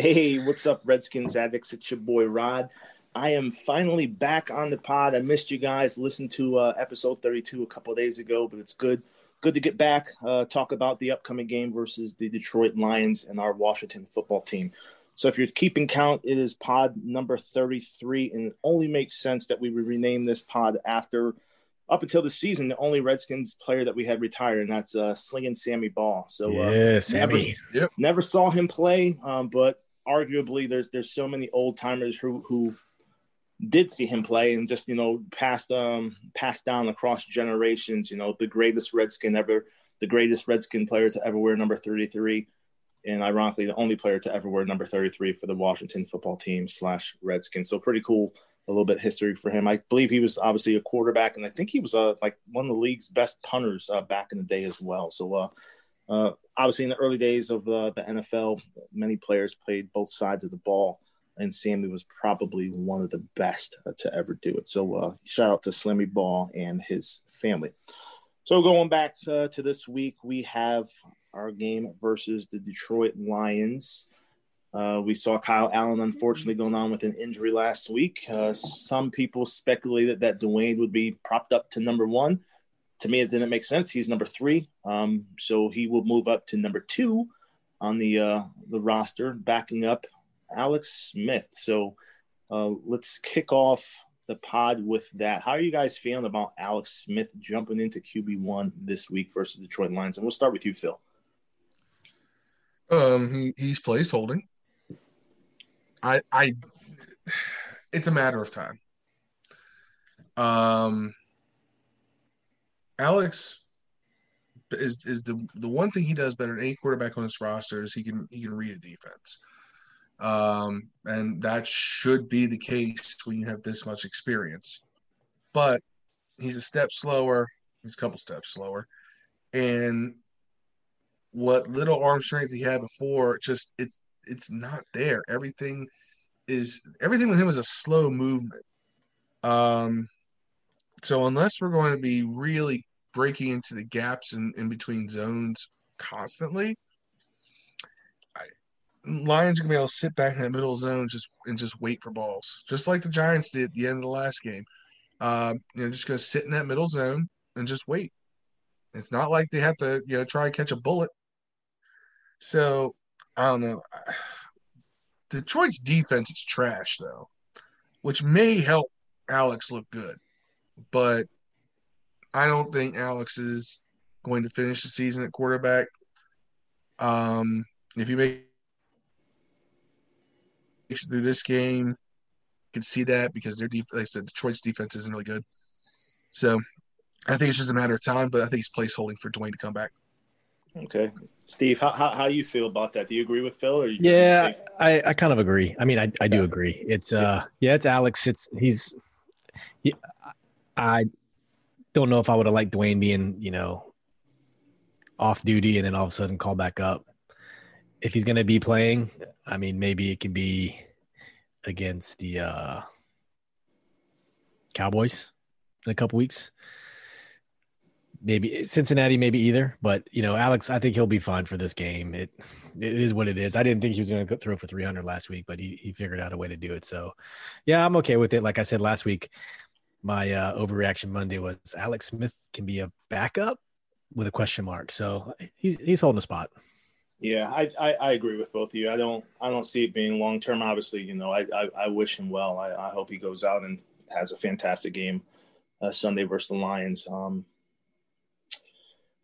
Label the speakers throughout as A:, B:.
A: Hey, what's up, Redskins addicts? It's your boy Rod. I am finally back on the pod. I missed you guys. Listened to uh, episode 32 a couple days ago, but it's good, good to get back. Uh, talk about the upcoming game versus the Detroit Lions and our Washington football team. So if you're keeping count, it is pod number 33, and it only makes sense that we would rename this pod after up until the season, the only Redskins player that we had retired, and that's uh, Slinging Sammy Baugh. So uh,
B: yeah, Sammy.
A: Never, yep. never saw him play, um, but arguably there's there's so many old timers who who did see him play and just you know passed um passed down across generations. You know, the greatest Redskin ever, the greatest Redskin player to ever wear number 33, and ironically the only player to ever wear number 33 for the Washington football team slash Redskins. So pretty cool. A little bit history for him. I believe he was obviously a quarterback, and I think he was uh, like one of the league's best punters uh, back in the day as well. So uh, uh, obviously, in the early days of uh, the NFL, many players played both sides of the ball, and Sammy was probably one of the best uh, to ever do it. So, uh, shout out to Slimmy Baugh and his family. So, going back uh, to this week, we have our game versus the Detroit Lions. Uh, we saw Kyle Allen unfortunately going on with an injury last week. some people speculated that Dwayne would be propped up to number one to me, it didn't make sense. He's number three, um, so he will move up to number two on the uh, the roster, backing up Alex Smith. So uh, let's kick off the pod with that. How are you guys feeling about Alex Smith jumping into QB one this week versus Detroit Lions? And we'll start with you, Phil.
C: Um, he, he's place holding. I I, it's a matter of time. Um, Alex is is the the one thing he does better than any quarterback on this roster is he can he can read a defense. Um, and that should be the case when you have this much experience. But he's a step slower. He's a couple steps slower, and what little arm strength he had before, just it's it's not there. Everything is everything with him is a slow movement. Um, so unless we're going to be really breaking into the gaps in, in between zones constantly, I, Lions gonna be able to sit back in that middle zone just and just wait for balls, just like the Giants did at the end of the last game. Um, you know, just gonna sit in that middle zone and just wait. It's not like they have to, you know, try catch a bullet. So I don't know. Detroit's defense is trash though, which may help Alex look good, but I don't think Alex is going to finish the season at quarterback. Um, if he makes it through this game, you can see that because their def- like I said, Detroit's defense isn't really good. So I think it's just a matter of time, but I think he's placeholding for Dwayne to come back.
A: Okay. Steve, how, how, how do you feel about that? Do you agree with Phil? Or
B: yeah, I, I kind of agree. I mean, I, I do agree. It's uh, yeah, it's Alex. It's he's, he, I don't know if I would have liked Dwayne being, you know, off duty and then all of a sudden call back up. If he's going to be playing, I mean, maybe it could be against the uh, Cowboys in a couple weeks. Maybe Cincinnati, maybe either. But you know, Alex, I think he'll be fine for this game. It it is what it is. I didn't think he was going to throw for 300 last week, but he he figured out a way to do it. So, yeah, I'm okay with it. Like I said last week, my uh, overreaction Monday was Alex Smith can be a backup with a question mark. So he's he's holding a spot.
A: Yeah, I, I, I, agree with both of you. I don't I don't see it being long term. Obviously, you know, I, I, I wish him well. I, I hope he goes out and has a fantastic game uh, Sunday versus the Lions. Um,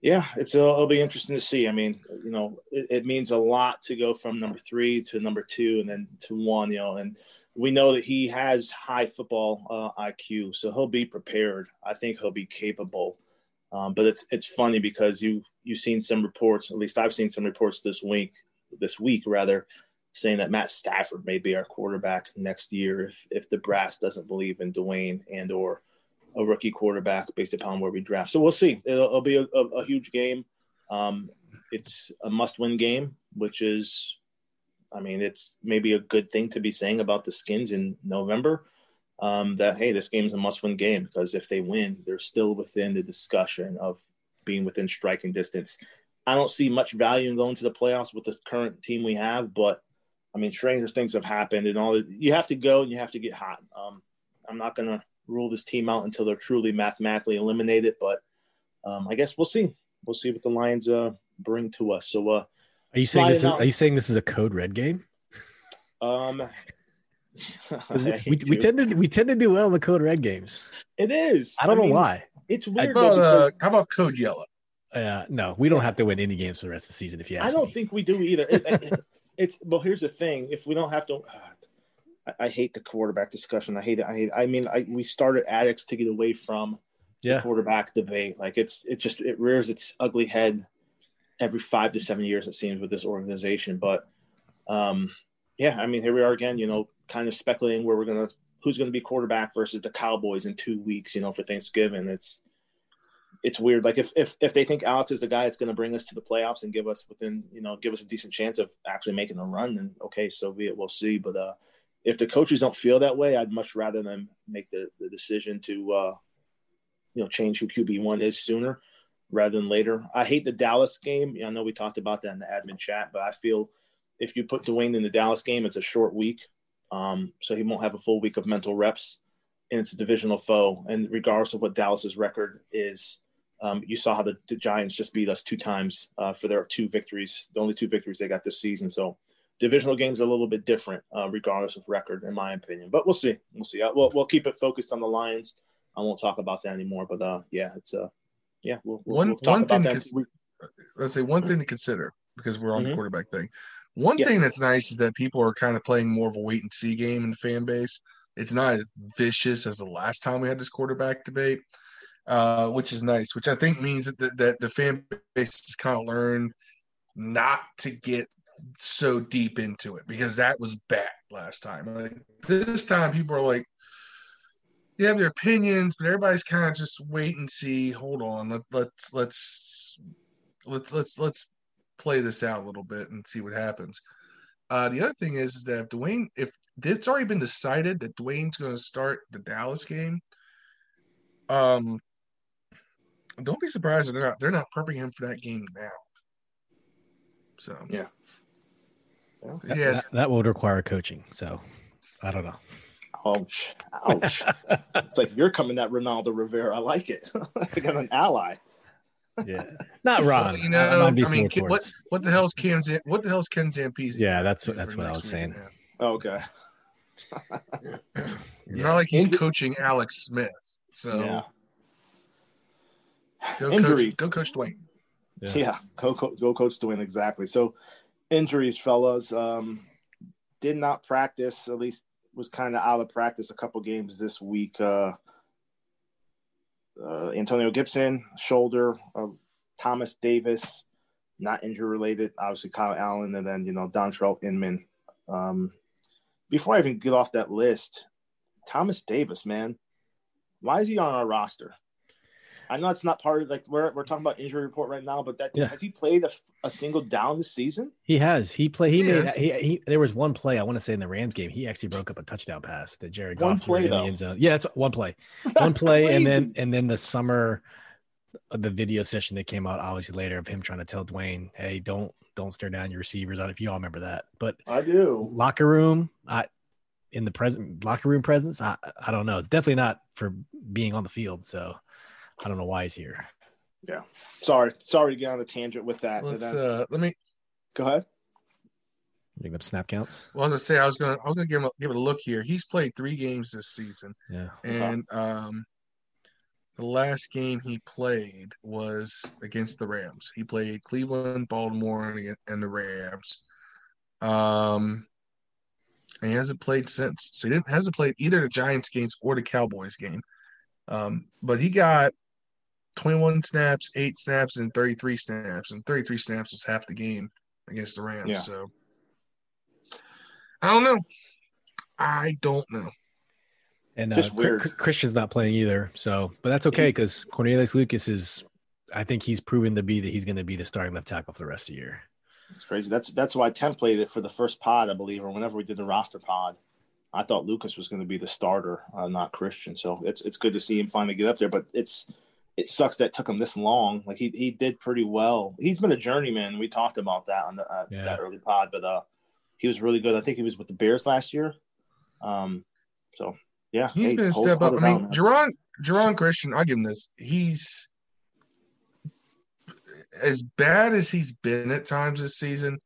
A: yeah, it's uh, it'll be interesting to see. I mean, you know, it, it, means a lot to go from number three to number two and then to one. You know, and we know that he has high football uh, IQ, so he'll be prepared. I think he'll be capable. Um, but it's it's funny because you you've seen some reports, at least I've seen some reports this week, this week rather, saying that Matt Stafford may be our quarterback next year if if the brass doesn't believe in Dwayne and or a rookie quarterback based upon where we draft. So we'll see. It'll, it'll be a, a, a, huge game. Um, it's a must-win game, which is, I mean, it's maybe a good thing to be saying about the Skins in November. Um, that hey, this game's a must-win game because if they win, they're still within the discussion of being within striking distance. I don't see much value in going to the playoffs with the current team we have, but I mean, stranger things have happened, and all. You have to go and you have to get hot. Um, I'm not gonna rule this team out until they're truly mathematically eliminated, but um, I guess we'll see. We'll see what the Lions uh, bring to us. So, uh,
B: are you saying this is? Are you saying this is a code red game?
A: Um,
B: we, we tend to we tend to do well in the code red games.
A: It is.
B: I don't I know mean, why.
A: It's weird.
C: How about, uh, how about code yellow?
B: Uh, no, we don't have to win any games for the rest of the season. If you ask
A: I don't
B: me.
A: think we do either. It, it, it's well. Here's the thing: if we don't have to, uh, I, I, hate the quarterback discussion. I hate it. I hate. I mean, I, we started addicts to get away from
B: yeah.
A: the quarterback debate. Like it's it just it rears its ugly head every five to seven years. It seems with this organization, but um, yeah, I mean, here we are again. You know, kind of speculating where we're gonna who's gonna be quarterback versus the Cowboys in two weeks. You know, for Thanksgiving. It's it's weird. Like if if if they think Alex is the guy that's going to bring us to the playoffs and give us within you know give us a decent chance of actually making a run, then okay, so be it. We'll see. But uh, if the coaches don't feel that way, I'd much rather them make the, the decision to uh, you know change who QB one is sooner rather than later. I hate the Dallas game. I know we talked about that in the admin chat, but I feel if you put Dwayne in the Dallas game, it's a short week, um, so he won't have a full week of mental reps, and it's a divisional foe. And regardless of what Dallas's record is um, you saw how the, the, Giants just beat us two times uh, for their two victories, the only two victories they got this season. So divisional games are a little bit different, uh, regardless of record, in my opinion. But we'll see. We'll see. Uh, we'll, we'll keep it focused on the Lions. I won't talk about that anymore. But uh, yeah, it's uh, yeah. We'll, we'll,
C: one
A: we'll
C: one thing. Cons- let's say one thing to consider because we're on mm-hmm. the quarterback thing. One yeah. thing that's nice is that people are kind of playing more of a wait and see game in the fan base. It's not as vicious as the last time we had this quarterback debate uh, which is nice. Which I think means that the, that the fan base has kind of learned not to get so deep into it because that was bad last time. Like this time, people are like, you have their opinions, but everybody's kind of just wait and see. Hold on, let, let's let's let's let's let's play this out a little bit and see what happens. Uh, the other thing is, is that if Dwayne, if it's already been decided that Dwayne's going to start the Dallas game, um, don't be surprised if they're not they're not prepping him for that game now. So
A: yeah,
B: yeah, that, that, would require coaching. So I don't know.
A: Ouch! Ouch! it's like you're coming at Ronaldo Rivera. I like it. I got an ally.
B: Yeah, not Ron.
C: Well, you know, I mean, what what the hell's Ken? What the hell's Ken Zampese?
B: Yeah, that's what that's what I was saying.
A: Oh, okay.
C: yeah. Not like he's coaching Alex Smith. So
A: yeah.
C: Go Injury. Coach, go coach Dwayne.
A: Yeah, yeah go, go coach Dwayne exactly. So injuries, fellas. Um, did not practice. At least was kind of out of practice a couple games this week. Uh, uh, Antonio Gibson, shoulder. Uh, Thomas Davis, not injury related. Obviously, Kyle Allen, and then you know Dontrelle Inman. Um, before I even get off that list, Thomas Davis, man, why is he on our roster? I know it's not part of like we're, we're talking about injury report right now, but that yeah. has he played a, a, single down this season?
B: He has. He played. He, he made. He, he, There was one play I want to say in the Rams game. He actually broke up a touchdown pass that Jared Goff
A: one play
B: in
A: though.
B: the end zone. Yeah, that's one play. One play, and then and then the summer, uh, the video session that came out obviously later of him trying to tell Dwayne, "Hey, don't don't stare down your receivers." I don't know if you all remember that, but
A: I do.
B: Locker room, I in the present locker room presence, I I don't know. It's definitely not for being on the field. So I don't know why he's here.
A: Yeah. Sorry. Sorry to get on the tangent with that.
C: Let's, then, uh, let me
A: go ahead.
B: Making up snap counts.
C: Well, I was gonna say I was gonna I was gonna give him a, give it a look here. He's played three games this season.
B: Yeah.
C: And um the last game he played was against the Rams. He played Cleveland, Baltimore, and the Rams. Um, and he hasn't played since. So he didn't hasn't played either the Giants games or the Cowboys game. Um, but he got 21 snaps, eight snaps, and 33 snaps, and 33 snaps was half the game against the Rams. Yeah. So I don't know. I don't know.
B: And uh, Christian's not playing either. So, but that's okay because Cornelius Lucas is. I think he's proven to be that he's going to be the starting left tackle for the rest of the year.
A: It's crazy. That's that's why I templated it for the first pod, I believe, or whenever we did the roster pod. I thought Lucas was going to be the starter, uh, not Christian. So it's it's good to see him finally get up there. But it's it sucks that it took him this long. Like he he did pretty well. He's been a journeyman. We talked about that on the, uh, yeah. that early pod, but uh, he was really good. I think he was with the Bears last year. Um, so yeah,
C: He's
A: hey,
C: been a
A: hold-
C: step
A: hold
C: up. I mean. Jerron, Geron Christian, I give him this. He's as bad as he's been at times this season.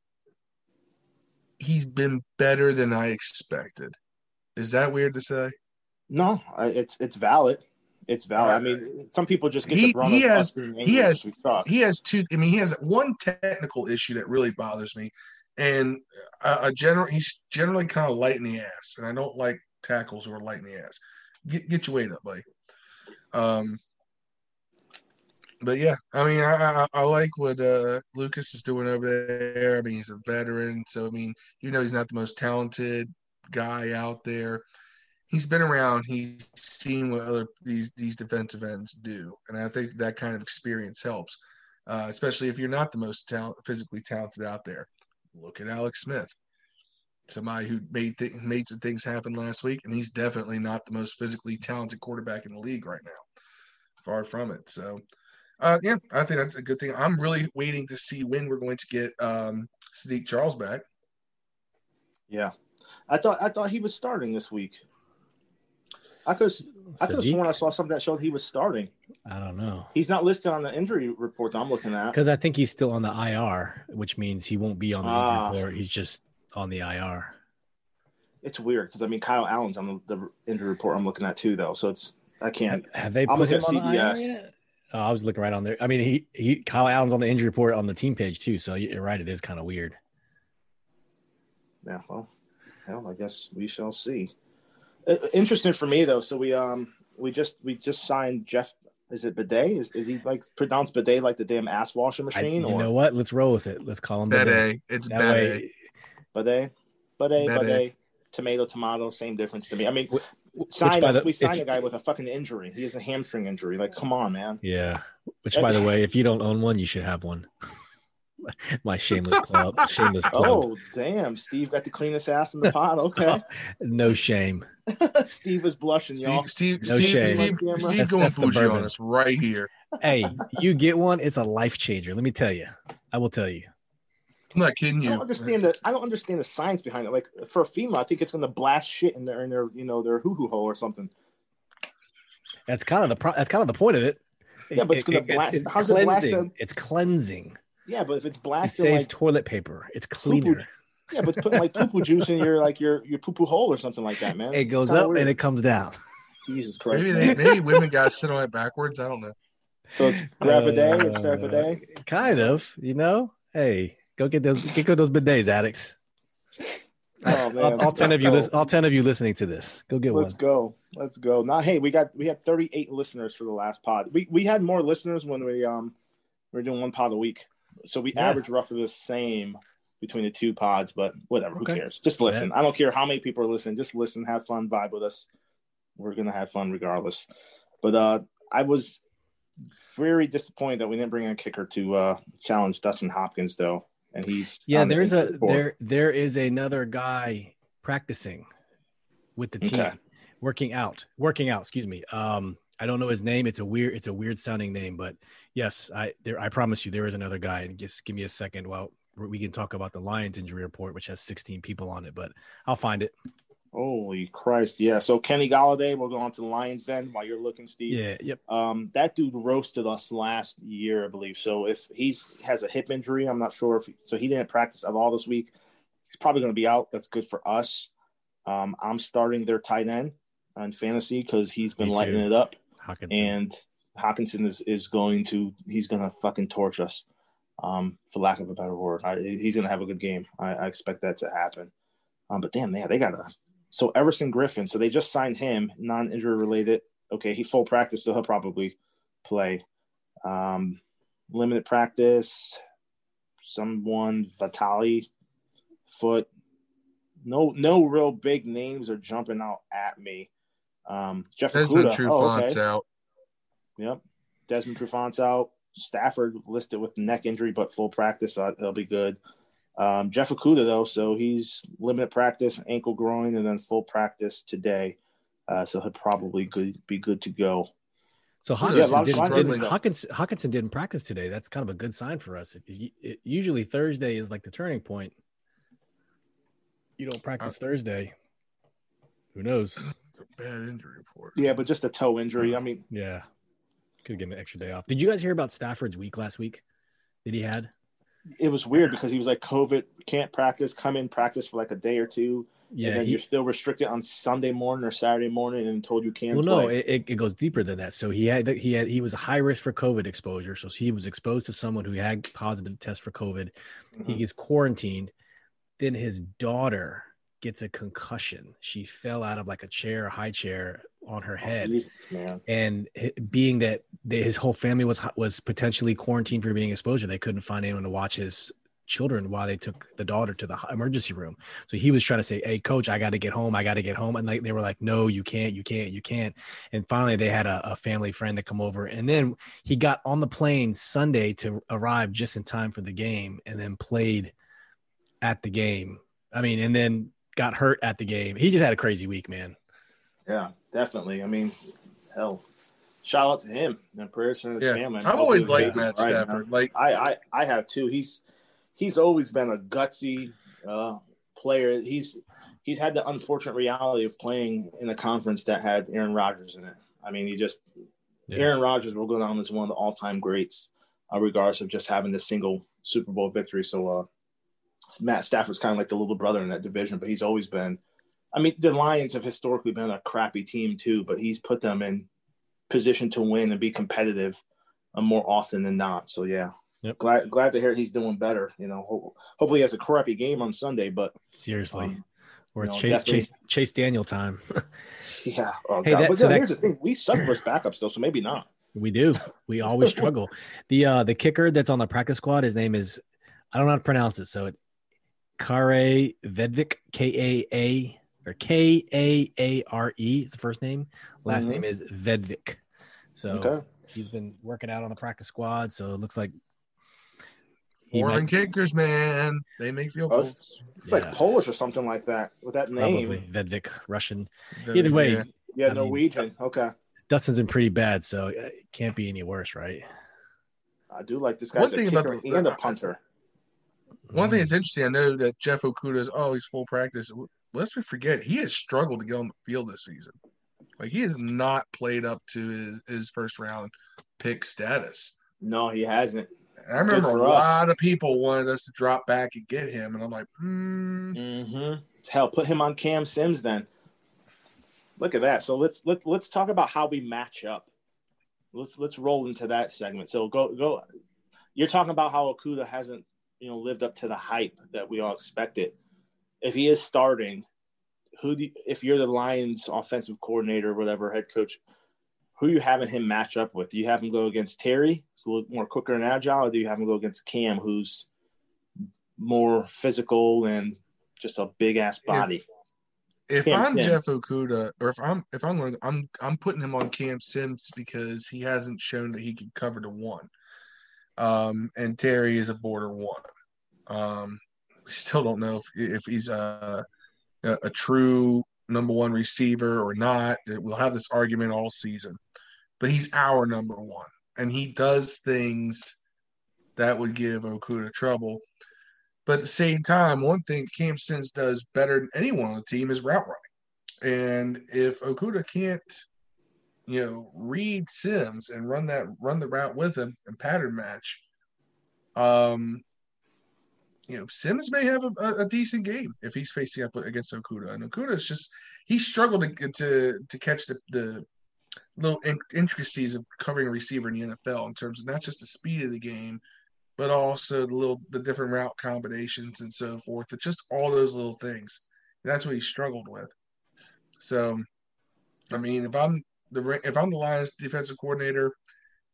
C: He's been better than I expected. Is that weird to say?
A: no, it's it's valid. It's valid. I mean, some people just get
C: He-
A: the
C: he has- he has-
A: because we suck.
C: He has two. I mean, he has one technical issue that really bothers me, and a, a general. He's generally kind of light in the ass, and I don't like tackles who are light in the ass. Get get your weight up, buddy. Um, but yeah, I mean, I I, I like what uh, Lucas is doing over there. I mean, he's a veteran, so I mean, even though he's not the most talented guy out there, he's been around. He's seen what other these these defensive ends do, and I think that kind of experience helps, uh, especially if you're not the most talent, physically talented out there. Look at Alex Smith, somebody who made th- made some things happen last week, and he's definitely not the most physically talented quarterback in the league right now. Far from it. So, uh, yeah, I think that's a good thing. I'm really waiting to see when we're going to get um, Saahdiq Charles back.
A: Yeah, I thought I thought he was starting this week. I could I could have sworn I saw something that showed he was starting.
B: I don't know.
A: He's not listed on the injury report that I'm looking at.
B: Because I think he's still on the IR, which means he won't be on the
A: Ah.
B: injury report. He's just on the IR.
A: It's weird because I mean Kyle Allen's on the, the injury report I'm looking at too, though. So it's I can't.
B: Have, have they
A: I'm
B: put him
A: looking
B: on
A: at
B: the IR
A: CBS.
B: Oh, I was looking right on there. I mean, he he Kyle Allen's on the injury report on the team page too. So you're right, it is kind of weird.
A: Yeah, well, hell, I guess we shall see. Uh, interesting for me though. So we um we just we just signed Jeff. Is it Bidet? Is, is he like pronounced Bidet like the damn ass washing
B: I,
A: machine?
B: you
A: or
B: know what? Let's roll with it. Let's call him
C: Bad
B: Bidet.
C: It's
B: That
C: bad A.
B: way,
A: Bidet, Bidet,
C: Bidet.
A: Bidet, tomato, tomato, same difference to me. I mean,
B: Which
A: sign
B: the-
A: we signed
B: if-
A: a guy with a fucking injury. He has a hamstring injury. Like, come on, man.
B: Yeah. Which, by the way, if you don't own one, you should have one. My shameless club. Shameless plug.
A: Oh, damn. Steve got the cleanest ass in the pot. Okay.
B: No shame.
A: Steve is blushing, y'all.
C: Steve, Steve,
B: No
C: Steve,
B: shame.
C: Steve,
A: That's-
C: Steve
B: that's
C: going
B: the
C: bougie on us right here.
B: Hey, you get one, it's a life changer. Let me tell you. I will tell you.
C: I'm not kidding you.
A: I don't understand the I don't understand the science behind it. Like for a female, I think it's gonna blast shit in their in their you know their hoo hoo hole or something.
B: That's kind of the pro- that's kind of the point of it.
A: Yeah, but it's gonna blast- how's it blast
B: cleansing.
A: them?
B: It's cleansing.
A: Yeah, but if it's
B: It
A: blasting
B: saves
A: like
B: toilet paper. It's cleaner.
A: Yeah, but it's putting like poo poo juice in your like your your poo poo hole or something like that, man.
B: It goes up
A: weird.
B: and it comes down.
A: Jesus Christ.
C: Maybe, they, maybe women got to sit on it backwards. I don't know.
A: So it's grab a day instead of a
B: Uh,
A: day.
B: Kind of, you know. Hey, go get those get those bidets, addicts.
A: Oh man,
B: All, all ten of you, lis- all ten of you listening to this, go get one.
A: Let's go. Let's go. Now, hey, we got we had 38 listeners for the last pod. We we had more listeners when we um we were doing one pod a week, so we
B: Yeah.
A: average roughly the same between the two pods. But whatever, who cares? Just listen. I don't care how many people are listening. Just listen, have fun, vibe with us. We're gonna have fun regardless. But uh, I was very disappointed that we didn't bring in a kicker to uh challenge Dustin Hopkins though, and he's
B: Yeah,
A: on the
B: there's a there there is another guy practicing with the team,
A: Okay.
B: working out, working out. Excuse me. Um, I don't know his name. It's a weird, it's a weird sounding name, but yes, I there. I promise you, there is another guy. And just give me a second. Well, we can talk about the Lions injury report, which has 16 people on it, but I'll find it.
A: Holy Christ! Yeah. So Kenny Golladay, we'll go on to the Lions then. While you're looking, Steve.
B: Yeah. Yep.
A: Um, that dude roasted us last year, I believe. So if he's has a hip injury, I'm not sure if so he didn't practice at all this week. He's probably going to be out. That's good for us. Um, I'm starting their tight end on fantasy because he's been lighting it up,
B: Hockenson.
A: and Hockenson is, is going to he's going to fucking torch us, um, for lack of a better word. I, he's going to have a good game. I, I expect that to happen. Um, but damn, yeah, they got a so Everson Griffen. So they just signed him, non-injury related. Okay, he full practice, so he'll probably play. Um, limited practice. Someone Vitali, foot. No, no real big names are jumping out at me. Um, Jeff
C: Desmond
A: Okudah. Oh,
C: Trufant's
A: okay.
C: out.
A: Yep. Desmond Trufant's out. Stafford listed with neck injury, but full practice, so he'll be good. Um, Jeff Okudah, though, so he's limited practice, ankle groin, and then full practice today. Uh, so he'll probably good, be good to go.
B: So Hockenson,
A: lot of
B: didn't, didn't,
A: though.
B: Hawkins, Hockenson didn't practice today. That's kind of a good sign for us. It- it- usually Thursday is like the turning point. You don't practice Thursday. Who knows?
C: It's a bad injury report.
A: Yeah, but just a toe injury. I mean,
B: Yeah. Could give him an extra day off. Did you guys hear about Stafford's week last week that he had?
A: it was weird because he was like COVID, can't practice, come in practice for like a day or two, and
B: Yeah.
A: then
B: He,
A: you're still restricted on Sunday morning or Saturday morning, and told you can't.
B: well, no,
A: play.
B: it, it- it goes deeper than that. So he had he had he was high risk for COVID exposure. So he was exposed to someone who had positive test for COVID. He
A: Mhm.
B: gets quarantined. Then his daughter gets a concussion. She fell out of like a chair, a high chair, on her oh, head.
A: Jesus, man.
B: and being that they, his whole family was was potentially quarantined for being exposure, they couldn't find anyone to watch his children while they took the daughter to the emergency room. So he was trying to say, "Hey, coach, I got to get home. I got to get home." And like they were like, "No, you can't. You can't. You can't." And finally, they had a, a family friend that come over, and then he got on the plane Sunday to arrive just in time for the game, and then played at the game. I mean, and then got hurt at the game. He just had a crazy week, man.
A: Yeah, definitely. I mean, hell, shout out to him and prayers for his
C: Yeah,
A: family.
C: I've always liked Matt
A: right.
C: Stafford. Like,
A: I, I I have too. He's he's always been a gutsy uh, player. He's he's had the unfortunate reality of playing in a conference that had Aaron Rodgers in it. I mean, he just
B: Yeah.
A: Aaron Rodgers will go down as one of the all time greats, uh, regardless of just having the single Super Bowl victory. So uh, Matt Stafford's kind of like the little brother in that division, but he's always been. I mean, the Lions have historically been a crappy team too, but he's put them in position to win and be competitive uh, more often than not. So yeah,
B: Yep.
A: glad glad to hear he's doing better. You know, ho- hopefully he has a crappy game on Sunday, but
B: Seriously.
A: um,
B: or it's
A: no,
B: Chase, Chase Chase Daniel time.
A: yeah. Oh,
B: Hey, that-
A: but
B: so
A: yeah,
B: that-
A: here's the thing: we suck versus backups though, so maybe not.
B: we do. We always struggle. The uh the kicker that's on the practice squad, his name is I don't know how to pronounce it. So it's Kaare Vedvik, K A A or K A A R E is the first name. Last
A: Mhm.
B: name is Vedvik. So
A: Okay.
B: he's been working out on the practice squad. So it looks like he
C: Foreign
B: might,
C: kickers, man, they make field
A: Oh,
C: goals.
A: It's
B: Yeah.
A: like Polish or something like that with that name.
B: probably Vedvik, Russian.
C: They're-
B: Either way,
C: yeah.
A: Yeah,
B: I mean-
A: Norwegian. okay.
B: Dustin's been pretty bad, so it can't be any worse, right?
A: I do like this guy.
C: One
A: guy's a
C: thing about the-
A: and a punter.
C: One thing that's interesting, I know that Jeff Okudah is oh he's full practice. Lest we forget, he has struggled to get on the field this season. Like he has not played up to his, his first round pick status.
A: No, he hasn't.
C: And I remember a
A: us.
C: lot of people wanted us to drop back and get him, and I'm like, hmm.
A: Mm-hmm. Hell, put him on Cam Sims then. Look at that. So let's let, let's talk about how we match up. Let's let's roll into that segment. So go go. You're talking about how Okudah hasn't you know lived up to the hype that we all expected. If he is starting, who do you, if you're the Lions offensive coordinator, whatever head coach, who are you having him match up with? Do you have him go against Terry, who's a little more quicker and agile, or do you have him go against Cam, who's more physical and just a big ass body?
C: If
A: Cam
C: I'm
A: Sims.
C: Jeff Okudah, or if I'm if I'm going, I'm I'm putting him on Cam Sims because he hasn't shown that he can cover the one. Um, and Terry is a border one. Um, we still don't know if if he's a a, a true number one receiver or not. We'll have this argument all season, but he's our number one, and he does things that would give Okudah trouble. But at the same time, one thing Cam Sims does better than anyone on the team is route running. And if Okudah can't, you know, read Sims and run that run the route with him and pattern match, um, you know, Sims may have a, a, decent game if he's facing up against Okudah. And Okudah is just he struggled to to to catch the the little in- intricacies of covering a receiver in the NFL in terms of not just the speed of the game, but also the little the different route combinations and so forth. It's just all those little things. That's what he struggled with. So, I mean, if I'm the if I'm the Lions defensive coordinator,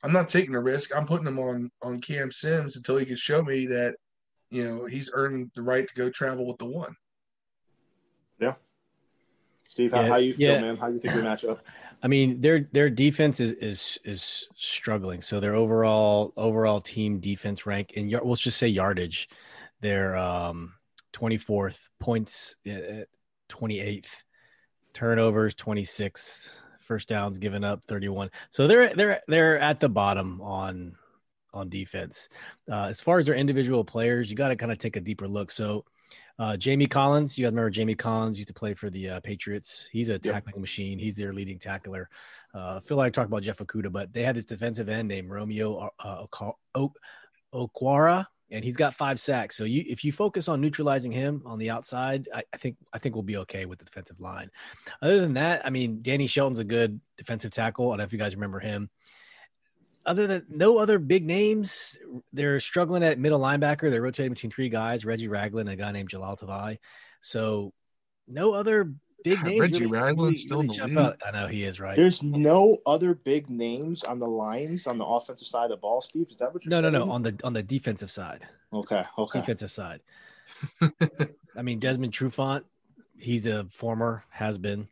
C: I'm not taking a risk. I'm putting him on on Cam Sims until he can show me that you know he's earned the right to go travel with the one. Yeah.
A: Steve, how,
B: Yeah,
A: how you feel,
B: yeah.
A: man? How you think your matchup?
B: I mean, their their defense is is is struggling. So their overall overall team defense rank in yard, let's just say yardage, they're um 24th points, uh, 28th turnovers, 26th first downs given up, 31. So they're they're they're at the bottom on on defense. Uh, as far as their individual players, you got to kind of take a deeper look. So Uh, Jamie Collins, you guys remember Jamie Collins used to play for the uh, Patriots. He's a tackling yep. machine. He's their leading tackler. Uh, I feel like I talked about Jeff Okudah, but they had this defensive end named Romeo uh, Okwara, and he's got five sacks. So you, if you focus on neutralizing him on the outside, I, I, think I think we'll be okay with the defensive line. Other than that, I mean, Danny Shelton's a good defensive tackle. I don't know if you guys remember him. Other than no other big names, they're struggling at middle linebacker. They're rotating between three guys: Reggie Ragland, a guy named Jalal Tavai. So no other big names.
C: Reggie really, Ragland really, still really
B: jump out. I know he is right.
A: There's no other big names on the lines on the offensive side of the ball. Steve, is that what you're
B: no,
A: saying?
B: No, no, on the on the defensive side.
A: Okay, okay.
B: Defensive side. I mean, Desmond Trufant, he's a former has been.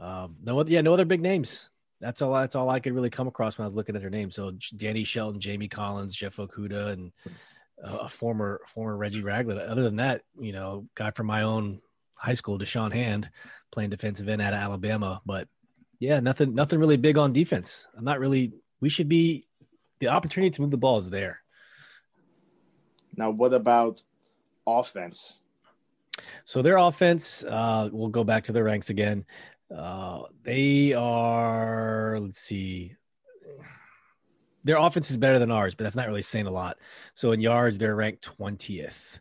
B: Um, no, yeah, no other big names. That's all. That's all I could really come across when I was looking at their names. So Danny Shelton, Jamie Collins, Jeff Okudah, and uh, a former former Reggie Ragland. Other than that, you know, guy from my own high school, Da'Shawn Hand, playing defensive end out of Alabama. But yeah, nothing nothing really big on defense. I'm not really. We should be the opportunity to move the ball is there.
A: Now, what about offense?
B: So their offense, uh, we'll go back to the ranks again. Uh, they are. Let's see. Their offense is better than ours, but that's not really saying a lot. So in yards, they're ranked twentieth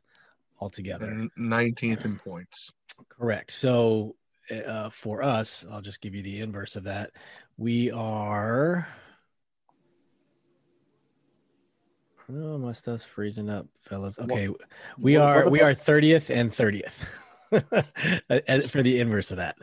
B: altogether,
C: nineteenth in points.
B: Correct. So uh, for us, I'll just give you the inverse of that. We are. Oh, my stuff's freezing up, fellas. Okay, we are we are thirtieth and thirtieth for the inverse of that.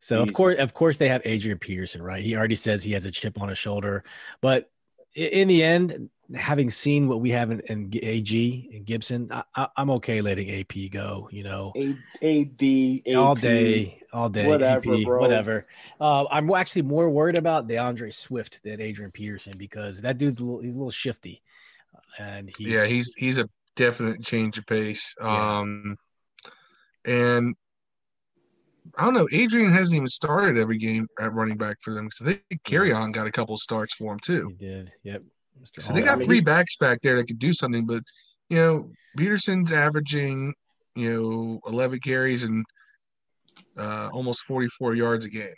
B: So of course, of course, they have Adrian Peterson, right? He already says he has a chip on his shoulder, but in the end, having seen what we have in, in AG and Gibson, I, am okay letting AP go. You know,
A: A, AD, AP,
B: all day, all day,
A: whatever,
B: AP,
A: bro.
B: whatever. Uh, I'm actually more worried about D'Andre Swift than Adrian Peterson because that dude's a little, he's a little shifty, and he's
C: yeah, he's he's a definite change of pace. Yeah. Um, and I don't know. Adrian hasn't even started every game at running back for them because I think on got a couple starts for him too.
B: He did. Yep.
C: Mr. So they got three backs back there that could do something, but you know, Peterson's averaging you know 11 carries and uh, almost 44 yards a game.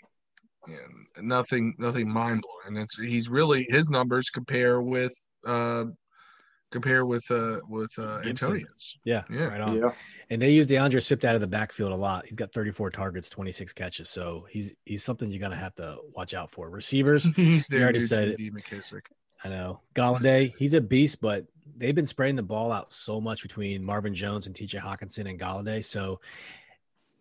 C: And nothing, nothing mind blowing. And it's he's really his numbers compare with uh, compare with uh with uh Antonio's.
B: Yeah, yeah, right on. Yeah. And they use D'Andre Swift out of the backfield a lot. He's got 34 targets, 26 catches. So he's he's something you're gonna have to watch out for. Receivers,
C: he's there.
B: already said it. McKissic. I know. Golladay, he's a beast, but they've been spraying the ball out so much between Marvin Jones and TJ Hockenson and Golladay. So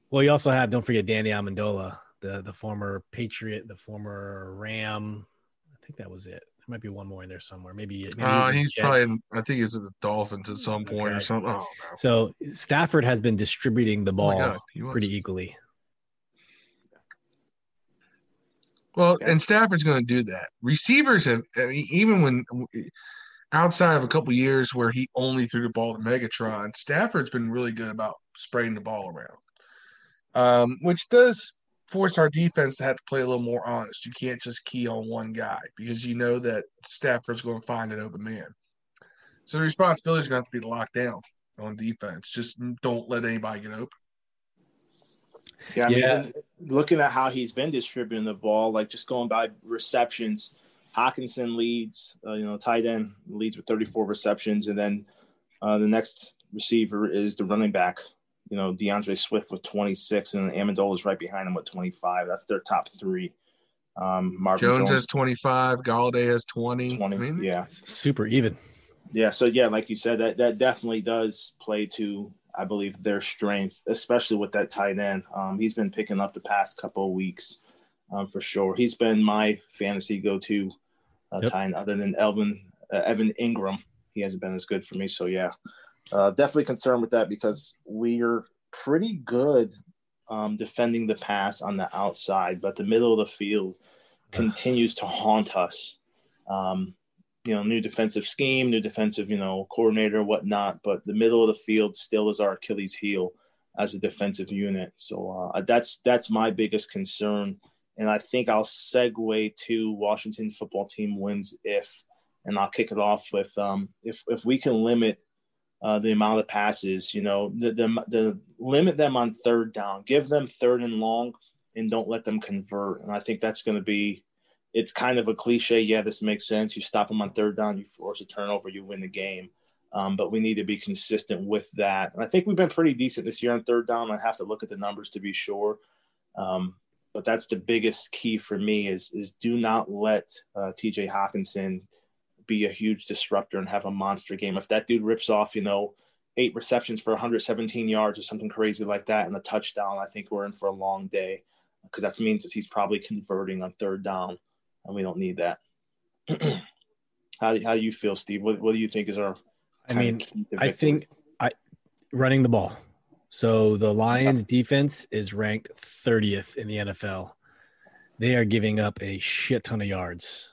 B: well, you also have, don't forget Danny Amendola, the the former Patriot, the former Ram. I think that was it might be one more in there somewhere. Maybe. maybe
C: uh, he's probably. In, I think he's at the Dolphins at some point okay. or something. Oh, no.
B: So Stafford has been distributing the oh ball oh pretty equally.
C: Well, and Stafford's going to do that. Receivers have, I mean, even when outside of a couple years where he only threw the ball to Megatron, Stafford's been really good about spraying the ball around, um, which does force our defense to have to play a little more honest. You can't just key on one guy because you know that Stafford's going to find an open man. So the responsibility is going to have to be locked down on defense. Just don't let anybody get open.
A: Yeah, I yeah. mean, looking at how he's been distributing the ball, like just going by receptions, Hockenson leads, uh, you know, tight end leads with 34 receptions, and then uh, the next receiver is the running back you know, D'Andre Swift with 26 and Amendola is right behind him with 25. That's their top three. Um,
C: Marvin Jones, Jones has 25. Golladay has 20.
A: 20. I mean, yeah.
B: Super even.
A: Yeah. So, yeah, like you said, that, that definitely does play to, I believe, their strength, especially with that tight end. Um, he's been picking up the past couple of weeks um, for sure. He's been my fantasy go to uh, yep. tight end other than Elvin, uh, Evan Engram. He hasn't been as good for me. So, yeah uh, definitely concerned with that because we're pretty good um, defending the pass on the outside, but the middle of the field continues to haunt us. Um, you know, new defensive scheme, new defensive, you know, coordinator, whatnot, but the middle of the field still is our Achilles heel as a defensive unit. So uh, that's that's my biggest concern, and I think I'll segue to Washington football team wins if, and I'll kick it off with um, if if we can limit uh, the amount of passes. You know, the, the the limit them on third down, give them third and long, and don't let them convert. And I think that's going to be. It's kind of a cliche. Yeah, this makes sense. You stop them on third down, you force a turnover, you win the game. Um, but we need to be consistent with that. And I think we've been pretty decent this year on third down. I have to look at the numbers to be sure. Um, but that's the biggest key for me is is do not let uh, TJ Hockenson be a huge disruptor and have a monster game. If that dude rips off, you know, eight receptions for 117 yards or something crazy like that and a touchdown, I think we're in for a long day because that means that he's probably converting on third down, and we don't need that. how, do, how do you feel, Steve? What, what do you think is our?
B: I mean, I think I running the ball. So the Lions defense is ranked 30th in the NFL. They are giving up a shit ton of yards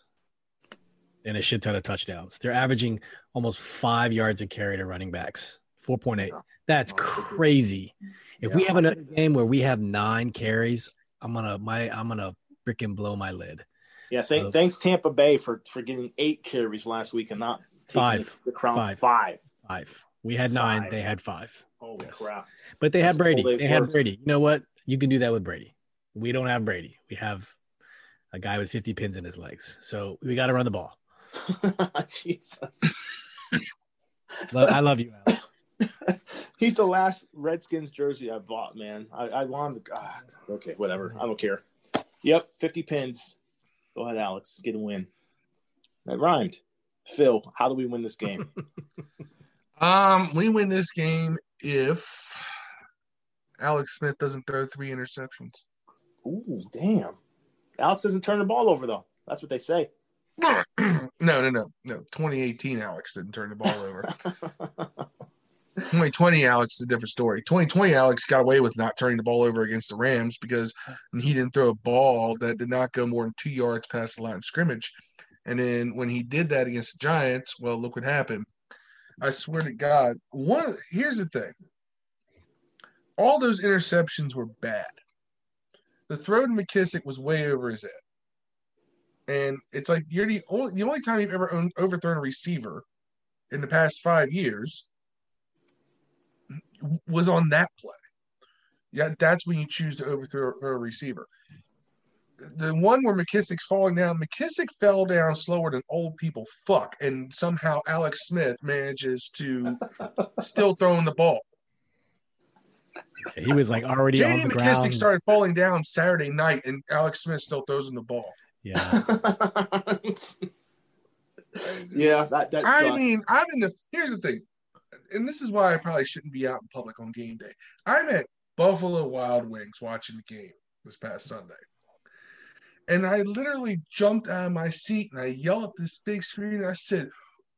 B: and a shit ton of touchdowns. They're averaging almost five yards a carry to running backs, 4.8. That's crazy. If we have another game where we have nine carries, I'm gonna my I'm gonna freaking blow my lid.
A: Yeah, th- so, thanks Tampa Bay for for getting eight carries last week and not
B: five.
A: The crown
B: five.
A: five.
B: Five. We had nine. Five. They had five.
A: Holy yes. crap!
B: But they That's had Brady. They had Brady. You know what? You can do that with Brady. We don't have Brady. We have a guy with 50 pins in his legs. So we got to run the ball.
A: Jesus.
B: I love you, Alex.
A: He's the last Redskins jersey I bought, man. I, I wanted to. Ah, okay, whatever. I don't care. Yep, 50 pins. Go ahead, Alex. Get a win. That rhymed. Phil, how do we win this game?
C: um, we win this game if Alex Smith doesn't throw three interceptions.
A: Ooh, damn. Alex doesn't turn the ball over though. That's what they say.
C: no, no, no, no. 2018, Alex didn't turn the ball over. 2020, Alex is a different story. 2020, Alex got away with not turning the ball over against the Rams because he didn't throw a ball that did not go more than two yards past the line of scrimmage. And then when he did that against the Giants, well, look what happened. I swear to God, one here's the thing. All those interceptions were bad. The throw to McKissic was way over his head. And it's like you're the only the only time you've ever owned, overthrown a receiver in the past five years was on that play. Yeah, that's when you choose to overthrow a receiver. The one where McKissic's falling down, McKissick fell down slower than old people fuck, and somehow Alex Smith manages to still throw throwing the ball.
B: He was like already
C: JD
B: on the
C: McKissic
B: ground.
C: started falling down Saturday night, and Alex Smith still throws him the ball.
B: Yeah.
A: yeah, that, that
C: I mean, I'm in the. Here's the thing, and this is why I probably shouldn't be out in public on game day. I'm at Buffalo Wild Wings watching the game this past Sunday. And I literally jumped out of my seat and I yelled at this big screen and I said,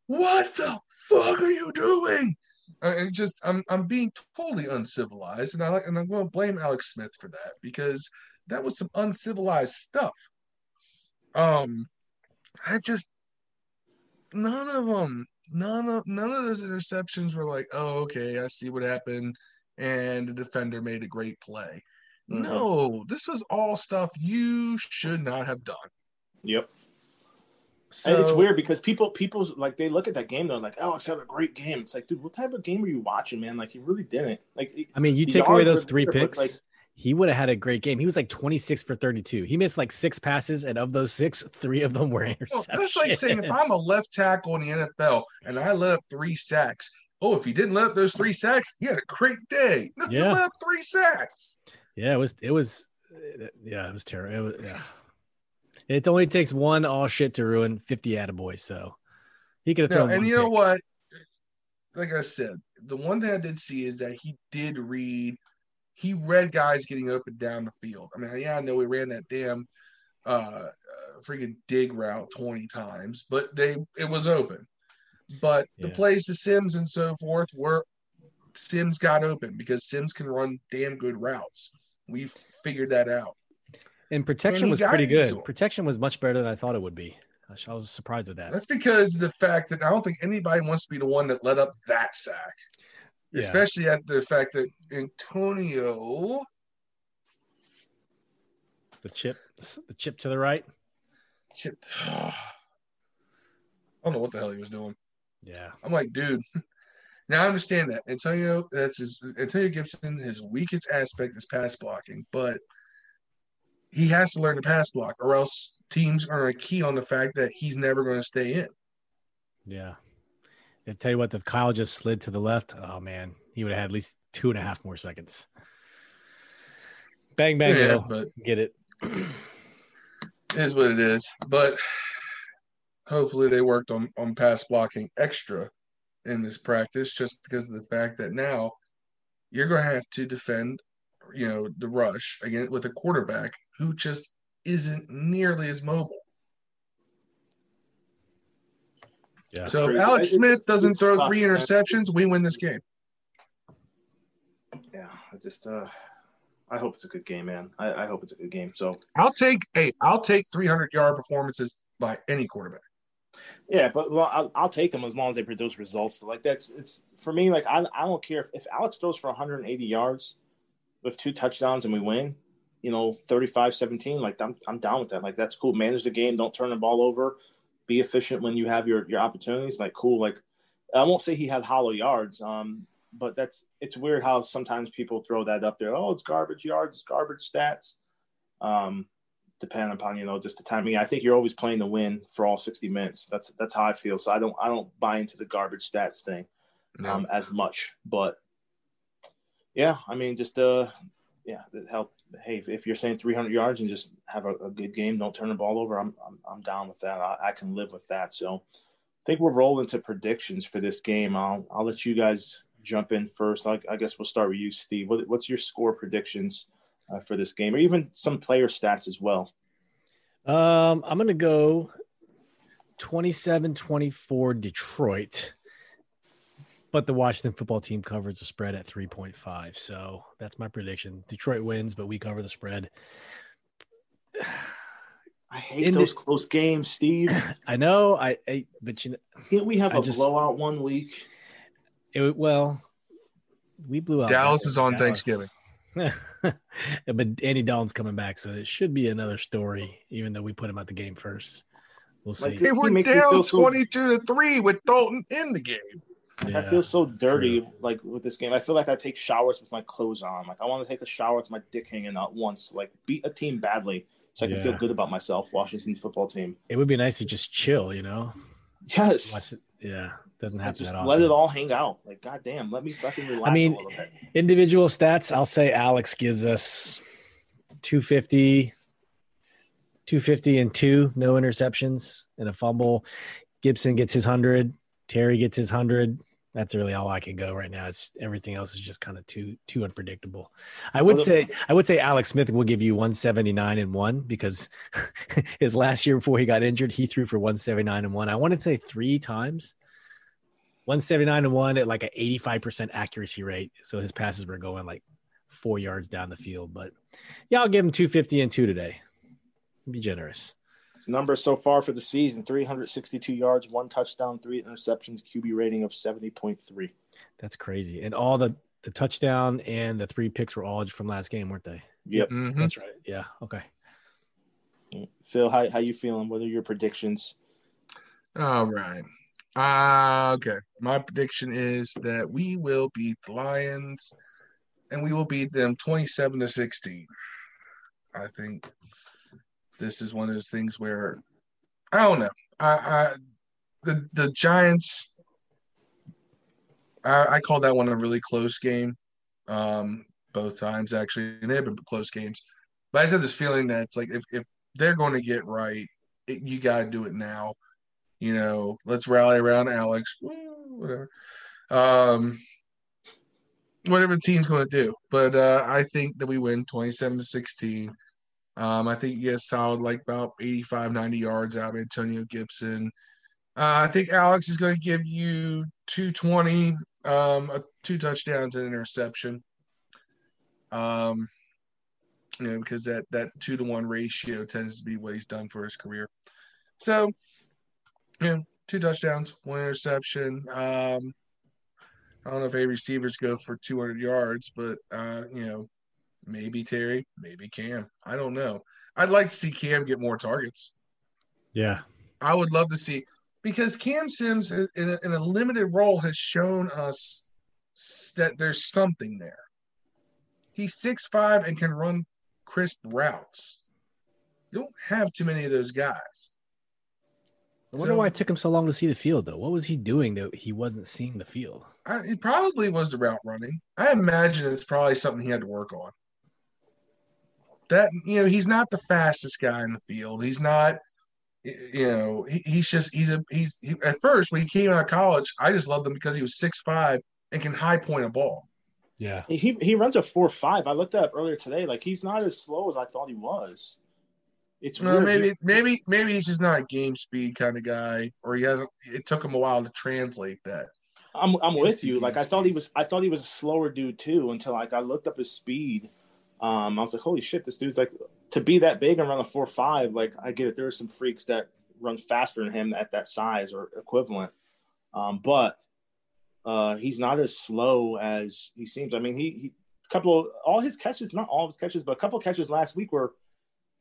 C: What the fuck are you doing? And just I'm I'm being totally uncivilized, and I like and I'm going to blame Alex Smith for that because that was some uncivilized stuff. Um, I just none of them, none of none of those interceptions were like, oh, okay, I see what happened, and the defender made a great play. Mm-hmm. No, this was all stuff you should not have done.
A: Yep. So, and it's weird because people, people like they look at that game, they're like, "Oh, it's had a great game." It's like, dude, what type of game are you watching, man? Like, you really didn't. Like,
B: I mean, you take away those three there, picks. Like, he would have had a great game. He was like 26 for 32. He missed like six passes, and of those six, three of them were interceptions. Well,
C: that's like saying if I'm a left tackle in the NFL and I let up three sacks, oh, if he didn't let up those three sacks, he had a great day. No, yeah. He let up three sacks.
B: Yeah, it was, it was, yeah, it was terrible. It was, yeah. It only takes one all shit to ruin 50 attaboys. So he could have thrown.
C: No, and you
B: pick.
C: know what? Like I said, the one thing I did see is that he did read he read guys getting open down the field. I mean, yeah, I know we ran that damn uh, uh freaking dig route 20 times, but they it was open. But yeah. the plays to Sims and so forth were Sims got open because Sims can run damn good routes. We figured that out.
B: And protection and was pretty good. Protection was much better than I thought it would be. I was surprised with that.
C: That's because the fact that I don't think anybody wants to be the one that let up that sack yeah. especially at the fact that Antonio,
B: the chip, the chip to the right,
C: chip. I don't know what the hell he was doing.
B: Yeah,
C: I'm like, dude, Now I understand that Antonio that's his Antonio Gibson his weakest aspect is pass blocking, but he has to learn to pass block, or else teams are a key on the fact that he's never going to stay in.
B: Yeah. I tell you what, if Kyle just slid to the left, oh man, he would have had at least two and a half more seconds. Bang bang,
C: Yeah, but
B: get it.
C: it is what it is. But hopefully they worked on on pass blocking extra in this practice, just because of the fact that now you're going to have to defend, you know, the rush again with a quarterback who just isn't nearly as mobile.
B: Yeah.
C: So if
A: crazy.
C: Alex Smith doesn't throw
A: tough,
C: three
A: man.
C: interceptions, we win this game.
A: Yeah, I just uh, I hope it's a good game, man. I, I hope it's a good game. So
C: I'll take hey, I'll take 300 yard performances by any quarterback.
A: yeah, but well, I'll, I'll take them as long as they produce results. Like that's it's for me. Like I I don't care if, if Alex throws for 180 yards with two touchdowns and we win. You know, 35-17, Like I'm I'm down with that. Like that's cool. Manage the game. Don't turn the ball over. Be efficient when you have your your opportunities. Like cool. Like I won't say he had hollow yards. Um, but that's it's weird how sometimes people throw that up there. Oh, it's garbage yards, it's garbage stats. Um, depending upon you know just the timing. I think you're always playing to win for all 60 minutes. That's that's how I feel. So I don't I don't buy into the garbage stats thing
C: No.
A: um, as much. But yeah, I mean, just uh, yeah, help. Hey, if, if you're saying 300 yards and just have a, a good game, don't turn the ball over. I'm I'm, I'm down with that. I, I can live with that. So I think we're rolling to predictions for this game. I'll I'll let you guys jump in first. I, I guess we'll start with you, Steve. What, what's your score predictions uh, for this game, or even some player stats as well?
B: Um, I'm gonna go 27-24 Detroit. But the Washington football team covers the spread at 3.5. So that's my prediction. Detroit wins, but we cover the spread.
A: I hate
B: In the-
A: those close games, Steve.
B: I know, I, I but you know,
A: Can't we have
B: I
A: a
B: just-
A: blowout one week?
B: it, well, we blew out
C: Dallas
B: Dallas.
C: is on Thanksgiving.
B: but Andy Dalton's coming back, so it should be another story, even though we put him out the game first. We'll see.
A: Like,
C: They
A: He
C: were down
A: feel so-
C: 22 to 3 with Dalton in the game.
B: Yeah.
A: I feel so dirty, like with this game. I feel like I take showers with my clothes on. Like I want to take a shower with my dick hanging out once. Like beat a team badly, so I can feel good about myself. Washington football team.
B: It would be nice to just chill, you know.
A: Yes.
B: Yeah, doesn't happen
A: just
B: often.
A: let it all hang out. Like goddamn, let me fucking relax I
B: mean,
A: a little bit.
B: Individual stats, I'll say Alex gives us 250, 250 and two, no interceptions and a fumble. Gibson gets his 100. Terry gets his 100. That's really all I can go right now. It's everything else is just kind of too too unpredictable. I would
A: Well,
B: say I would say Alex Smith will give you 179 and 1 because his last year before he got injured, he threw for 179 and 1. I want to say 3 times. 179 and 1 at like an 85% accuracy rate. So his passes were going like 4 yards down the field, but yeah, I'll give him 250 and 2 today. Be generous.
A: Numbers so far for the season: 362 yards, one touchdown, three interceptions, QB rating of 70.3.
B: That's crazy. And all the the touchdown and the three picks were all from last game, weren't they?
A: Yep.
C: Mhm.
B: That's right. Yeah. Okay.
A: Phil, how how you feeling? What are your predictions?
C: All right. Uh, okay. My prediction is that we will beat the Lions and we will beat them 27 to 16. I think this is one of those things where I don't know. I, I the the Giants I, I call that one a really close game. Um, both times actually, and they've been close games. But I just have this feeling that it's like if, if they're going to get right, it, you got to do it now. You know, let's rally around Alex. Whatever. Um, whatever the team's going to do. But uh, I think that we win 27 to 16. Um, I think get solid, like about 85, 90 yards out of Antonio Gibson. Uh, I think Alex is going to give you 220, um, a, two touchdowns and an interception. Um, you know, because that that two to one ratio tends to be what he's done for his career. So, you know, two touchdowns, one interception. Um, I don't know if eight receivers go for 200 yards, but uh, you know, maybe Terry, maybe Cam. I don't know. I'd like to see Cam get more targets.
B: Yeah.
C: I would love to see because Cam Sims in a, in a limited role has shown us that there's something there. He's six five and can run crisp routes. You don't have too many of those guys.
B: I wonder so, why it took him so long to see the field, though. What was he doing that he wasn't seeing the field?
C: I, it probably was the route running. I imagine it's probably something he had to work on. That you know, he's not the fastest guy in the field. He's not, you know, he, he's just he's a he's he, at first when he came out of college, I just loved him because he was six five and can high point a ball.
B: Yeah,
A: he he runs a four five. I looked up earlier today. Like he's not as slow as I thought he was.
C: It's no, maybe maybe maybe he's just not a game speed kind of guy, or he hasn't. It took him a while to translate that.
A: I'm I'm with you. Like I thought he was I thought he was a slower dude too until like I looked up his speed. Um, I was like, holy shit, this dude's like to be that big and run a four five. Like I get it. There are some freaks that run faster than him at that size or equivalent. Um, but uh, he's not as slow as he seems. I mean, he, he a couple all his catches, not all of his catches, but a couple catches last week were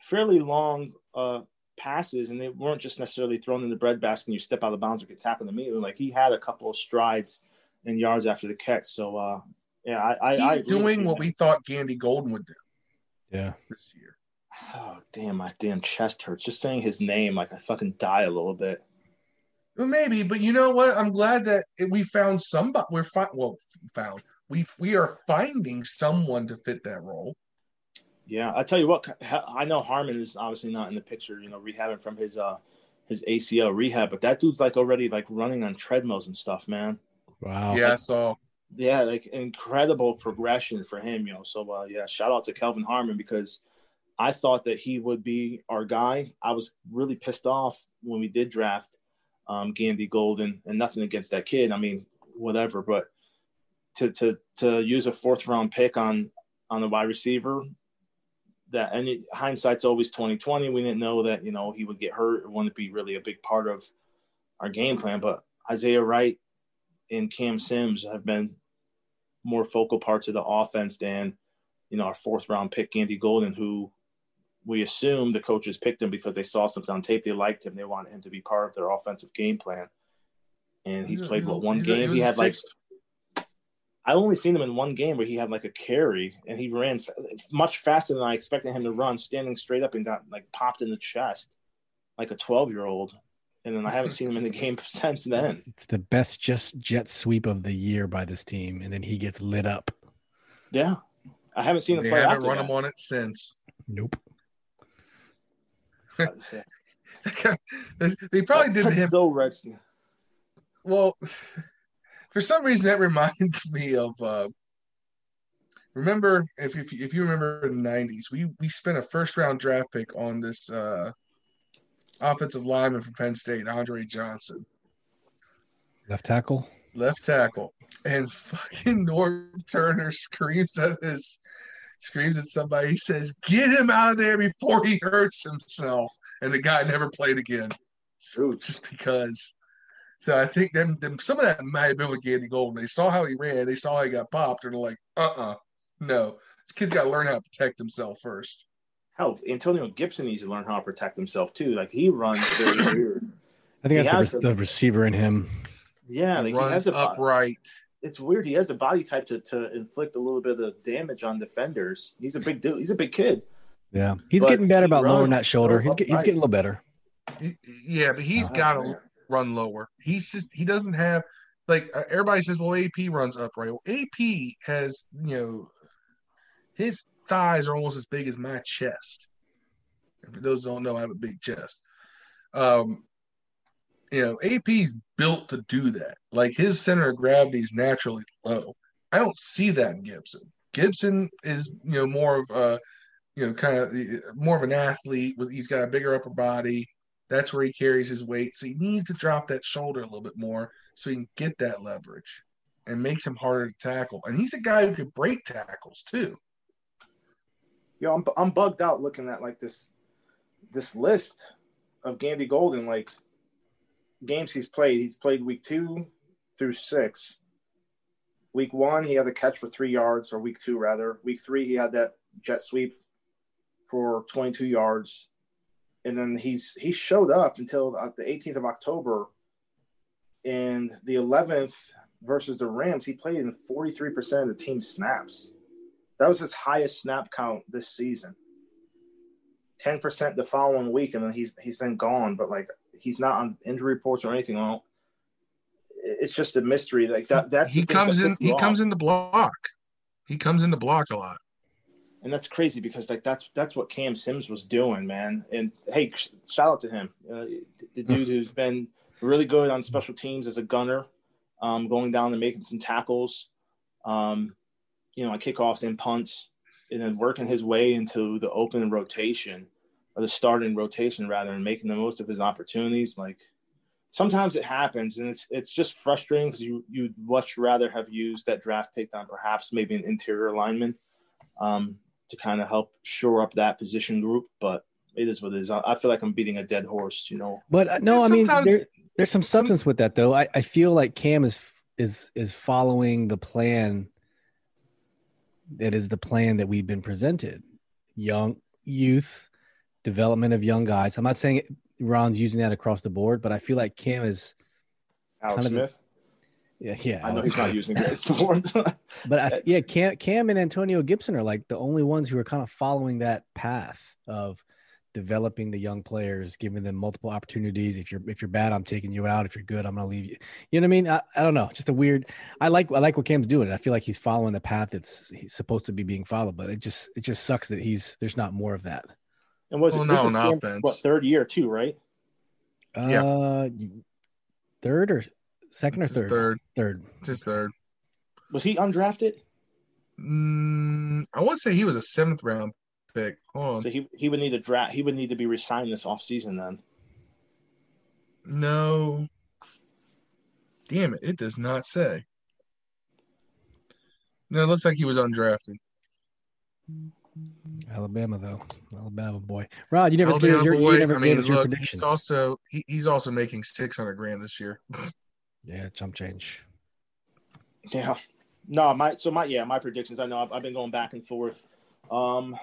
A: fairly long uh, passes, and they weren't just necessarily thrown in the breadbasket and you step out of bounds or get tackled immediately. Like he had a couple of strides and yards after the catch. So uh, yeah, I, I
C: he's I doing what we thought Gandy Golden would do.
B: Yeah,
C: this year.
A: Oh damn, my damn chest hurts just saying his name. Like I fucking die a little bit.
C: Well, maybe, but you know what? I'm glad that we found somebody. We're fi- well found. We we are finding someone to fit that role.
A: Yeah, I tell you what, I know Harmon is obviously not in the picture, you know, rehabbing from his uh his ACL rehab, but that dude's like already like running on treadmills and stuff, man.
B: Wow.
C: Yeah, so
A: yeah, like incredible progression for him, you know. So uh yeah, shout out to Kelvin Harmon because I thought that he would be our guy. I was really pissed off when we did draft um Gandy Golden and nothing against that kid. I mean, whatever, but to to to use a fourth round pick on on a wide receiver that it, hindsight's always 2020 we didn't know that you know he would get hurt it wouldn't be really a big part of our game plan but isaiah wright and cam sims have been more focal parts of the offense than you know our fourth round pick gandy golden who we assume the coaches picked him because they saw something on tape. They liked him. They wanted him to be part of their offensive game plan. And he's played what one game? he had like I've only seen him in one game where he had like a carry and he ran much faster than I expected him to run, standing straight up and got like popped in the chest like a 12 year old. And then I haven't seen him in the game since then.
B: It's the best just jet sweep of the year by this team, and then he gets lit up.
A: Yeah, I haven't seen him
C: they
A: play.
C: Haven't run
A: that.
C: him on it since.
B: Nope.
C: they probably didn't him.
A: Still Redskins.
C: Well, for some reason that reminds me of uh, remember if, if if you remember in the 90s we we spent a first round draft pick on this uh, offensive lineman from Penn State Andre Johnson.
B: Left tackle?
C: Left tackle. And fucking Norv Turner screams at his screams at somebody. He says get him out of there before he hurts himself. And the guy never played again. So just because. So I think them, them some of that might have been with Gandy Golden. They saw how he ran, they saw how he got popped, and they're like, uh uh no. This kid's got to learn how to protect himself first.
A: Hell, Antonio Gibson needs to learn how to protect himself too. Like he runs very weird.
B: I think he that's the, the, receiver in him.
A: Yeah, like
C: he has a upright.
A: It's weird. He has the body type to, to inflict a little bit of damage on defenders. He's a big dude. He's a big kid.
B: Yeah, he's but getting better about lowering that shoulder. He's, he's getting a little better.
C: Yeah, but he's uh, got to run lower. He's just he doesn't have like uh, everybody says. Well, AP runs upright. Well, AP has you know his thighs are almost as big as my chest. For those don't know, I have a big chest. Um, you know, AP's built to do that. Like his center of gravity is naturally low. I don't see that in Gibson. Gibson is, you know, more of a, you know, kind of more of an athlete. With he's got a bigger upper body. That's where he carries his weight. So he needs to drop that shoulder a little bit more so he can get that leverage and makes him harder to tackle. And he's a guy who could break tackles too.
A: Yo, I'm I'm bugged out looking at like this this list of Gandy Golden like games he's played. He's played week two through six. Week one, he had the catch for three yards, or week two rather. Week three, he had that jet sweep for 22 yards and then he's he showed up until the 18th of October and the 11th versus the Rams, he played in 43% of the team snaps. That was his highest snap count this season. 10% the following week, and then he's he's been gone, but like he's not on injury reports or anything. Well, it's just a mystery. Like that. That's
C: he comes in. He comes in the block. He comes in the block a lot.
A: And that's crazy because like that's that's what Cam Sims was doing, man. And hey, shout out to him, uh, the dude who's been really good on special teams as a gunner, um, going down and making some tackles, um, you know, on kickoffs and punts, and then working his way into the open rotation or the starting rotation rather, and making the most of his opportunities. Like sometimes it happens, and it's it's just frustrating because you you'd much rather have used that draft pick on perhaps maybe an interior lineman um, to kind of help shore up that position group, but it is what it is. I feel like I'm beating a dead horse, you know.
B: But uh, no, I mean, there, there's some substance with that though. I, I feel like Cam is is is following the plan that is the plan that we've been presented. Young youth development of young guys. I'm not saying Ron's using that across the board, but I feel like Cam is
A: Alex kind of, Smith.
B: Yeah, yeah.
A: I know he's not using it board.
B: but I, uh, yeah, Cam, Cam and Antonio Gibson are like the only ones who are kind of following that path of developing the young players, giving them multiple opportunities. If you're if you're bad, I'm taking you out. If you're good, I'm gonna leave you. You know what I mean? I, I don't know. Just a weird. I like I like what Cam's doing. I feel like he's following the path that's he's supposed to be being followed. But it just it just sucks that he's there's not more of that.
A: And was well, it no, this is offense. what third year too, right?
B: Yeah. Uh, third or second
C: it's
B: or third?
C: Third.
B: Third.
C: It's his third.
A: Was he undrafted?
C: Mm, I want to say he was a seventh round pick. Hold on.
A: So he he would need to draft. He would need to be resigned this offseason then.
C: No. Damn it! It does not say. No, it looks like he was undrafted.
B: Alabama though, Alabama boy. Rod, you never Alabama your, boy, you never I mean, look,
C: He's also he, he's also making six hundred grand this year.
B: yeah, jump change.
A: Yeah, no, my so my yeah my predictions. I know I've, I've been going back and forth. Um,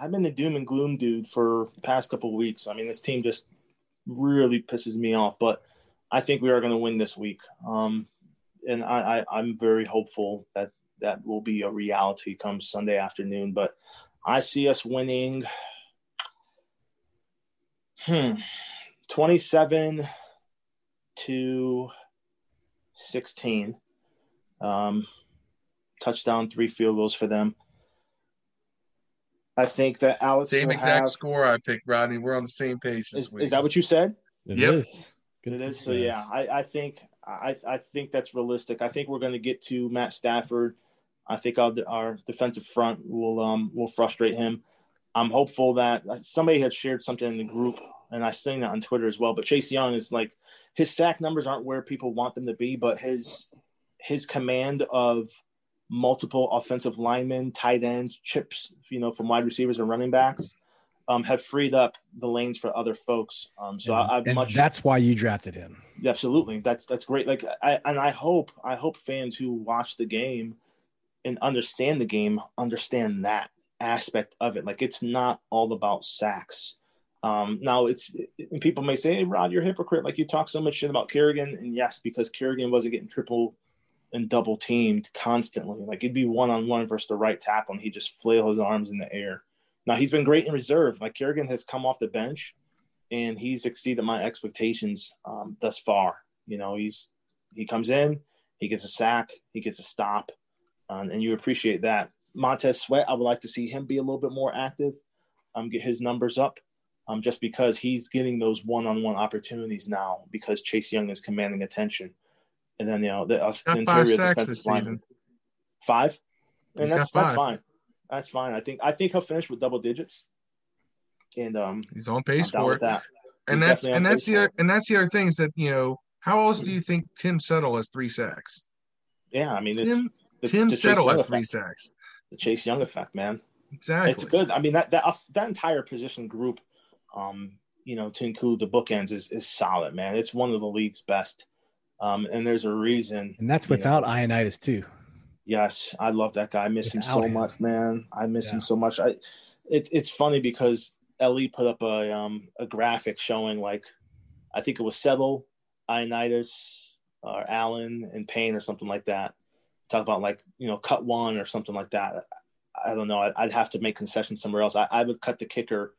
A: I've been a doom and gloom dude for the past couple weeks. I mean, this team just really pisses me off, but I think we are going to win this week. Um, and I, I, I'm very hopeful that that will be a reality come Sunday afternoon. But I see us winning. Hmm, 27 to 16. Um, touchdown, three field goals for them. I think that Alex
C: same exact have, score I picked, Rodney. We're on the same page this
A: is,
C: week.
A: Is that what you said?
B: It
C: yep.
B: Is.
A: It is. So yeah, I, I think I I think that's realistic. I think we're going to get to Matt Stafford. I think our, our defensive front will um will frustrate him. I'm hopeful that somebody had shared something in the group, and I seen that on Twitter as well. But Chase Young is like his sack numbers aren't where people want them to be, but his his command of multiple offensive linemen, tight ends, chips, you know, from wide receivers and running backs, um, have freed up the lanes for other folks. Um, so and, I,
B: I much that's why you drafted him.
A: Absolutely, that's that's great. Like I and I hope I hope fans who watch the game and understand the game understand that aspect of it. Like it's not all about sacks. Um, now it's and people may say, "Hey, Rod, you're a hypocrite. Like you talk so much shit about Kerrigan." And yes, because Kerrigan wasn't getting triple and double teamed constantly. Like it'd be one on one versus the right tackle, and he just flail his arms in the air. Now he's been great in reserve. Like Kerrigan has come off the bench, and he's exceeded my expectations um, thus far. You know, he's he comes in, he gets a sack, he gets a stop, um, and you appreciate that. Montez Sweat, I would like to see him be a little bit more active, um, get his numbers up, um, just because he's getting those one-on-one opportunities now because Chase Young is commanding attention and then you know the, the interior defensive lineman. Five, and that's that's fine. That's fine. I think I think he'll finish with double digits, and um,
C: he's on pace for it. That. And that's and that's the other, and that's the other thing is that you know how else do you think Tim Settle has three sacks?
A: Yeah, I mean
C: Tim the, Tim the Settle has three sacks.
A: The Chase Young effect, man.
C: Exactly.
A: It's good. I mean that that that entire position group, um, you know, to include the bookends is is solid, man. It's one of the league's best. Um, and there's a reason.
B: And that's without know. Ioannidis too.
A: Yes, I love that guy. I miss without him so him. much, man. I miss yeah. him so much. I it, it's funny because Ellie put up a um a graphic showing like I think it was Settle, Ioannidis, or Allen and Payne or something like that. Talk about like you know cut one or something like that. I don't know. I'd have to make concessions somewhere else. I, I would cut the kicker,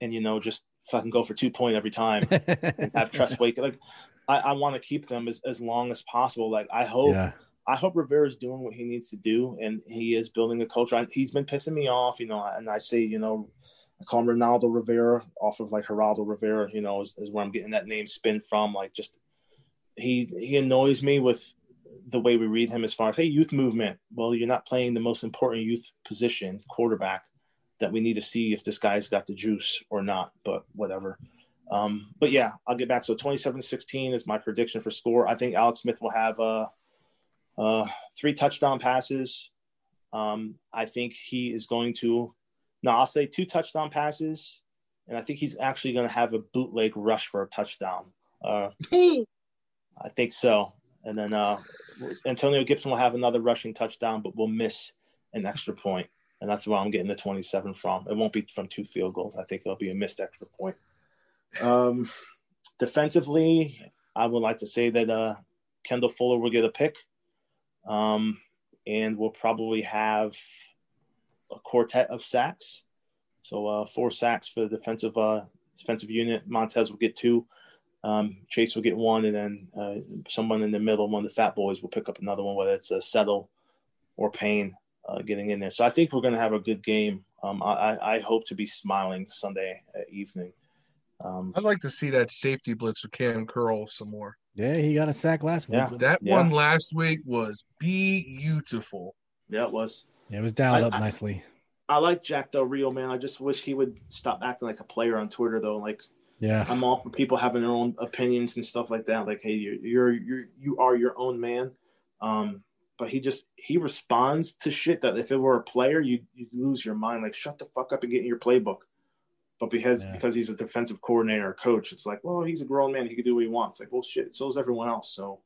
A: and you know just fucking go for two point every time. and have Tress Way. Like I, I want to keep them as, as long as possible. Like I hope yeah. I hope Rivera is doing what he needs to do, and he is building a culture. He's been pissing me off, you know. And I say, you know, I call him Ronaldo Rivera off of like Geraldo Rivera, you know, is, is where I'm getting that name spin from. Like just he he annoys me with the way we read him as far as hey youth movement. Well, you're not playing the most important youth position, quarterback, that we need to see if this guy's got the juice or not. But whatever. Um, but yeah, I'll get back. So 27-16 is my prediction for score. I think Alex Smith will have uh, uh, three touchdown passes. Um, I think he is going to. No, I'll say two touchdown passes, and I think he's actually going to have a bootleg rush for a touchdown. Uh, I think so. And then uh, Antonio Gibson will have another rushing touchdown, but will miss an extra point. And that's where I'm getting the 27 from. It won't be from two field goals. I think it'll be a missed extra point. Um, defensively, I would like to say that uh, Kendall Fuller will get a pick. Um, and we'll probably have a quartet of sacks. So uh, four sacks for the defensive uh, defensive unit. Montez will get two. Um, Chase will get one, and then uh, someone in the middle, one of the fat boys, will pick up another one, whether it's a Settle or Payne uh, getting in there. So I think we're going to have a good game. Um, I, I, hope to be smiling Sunday evening.
C: Um, I'd like to see that safety blitz with Cam Curl some more.
B: Yeah, he got a sack last week.
C: Yeah. That yeah. one last week was beautiful.
A: Yeah, it was.
B: Yeah, it was dialed I, up nicely.
A: I, I like Jack Del Rio, man. I just wish he would stop acting like a player on Twitter, though. Like,
B: yeah,
A: I'm all for people having their own opinions and stuff like that. Like, hey, you're you're, you're you are your own man. Um, but he just he responds to shit that if it were a player, you you lose your mind. Like, shut the fuck up and get in your playbook. But because yeah. because he's a defensive coordinator or coach, it's like, well, he's a grown man. He can do what he wants. Like, well, shit, so is everyone else. So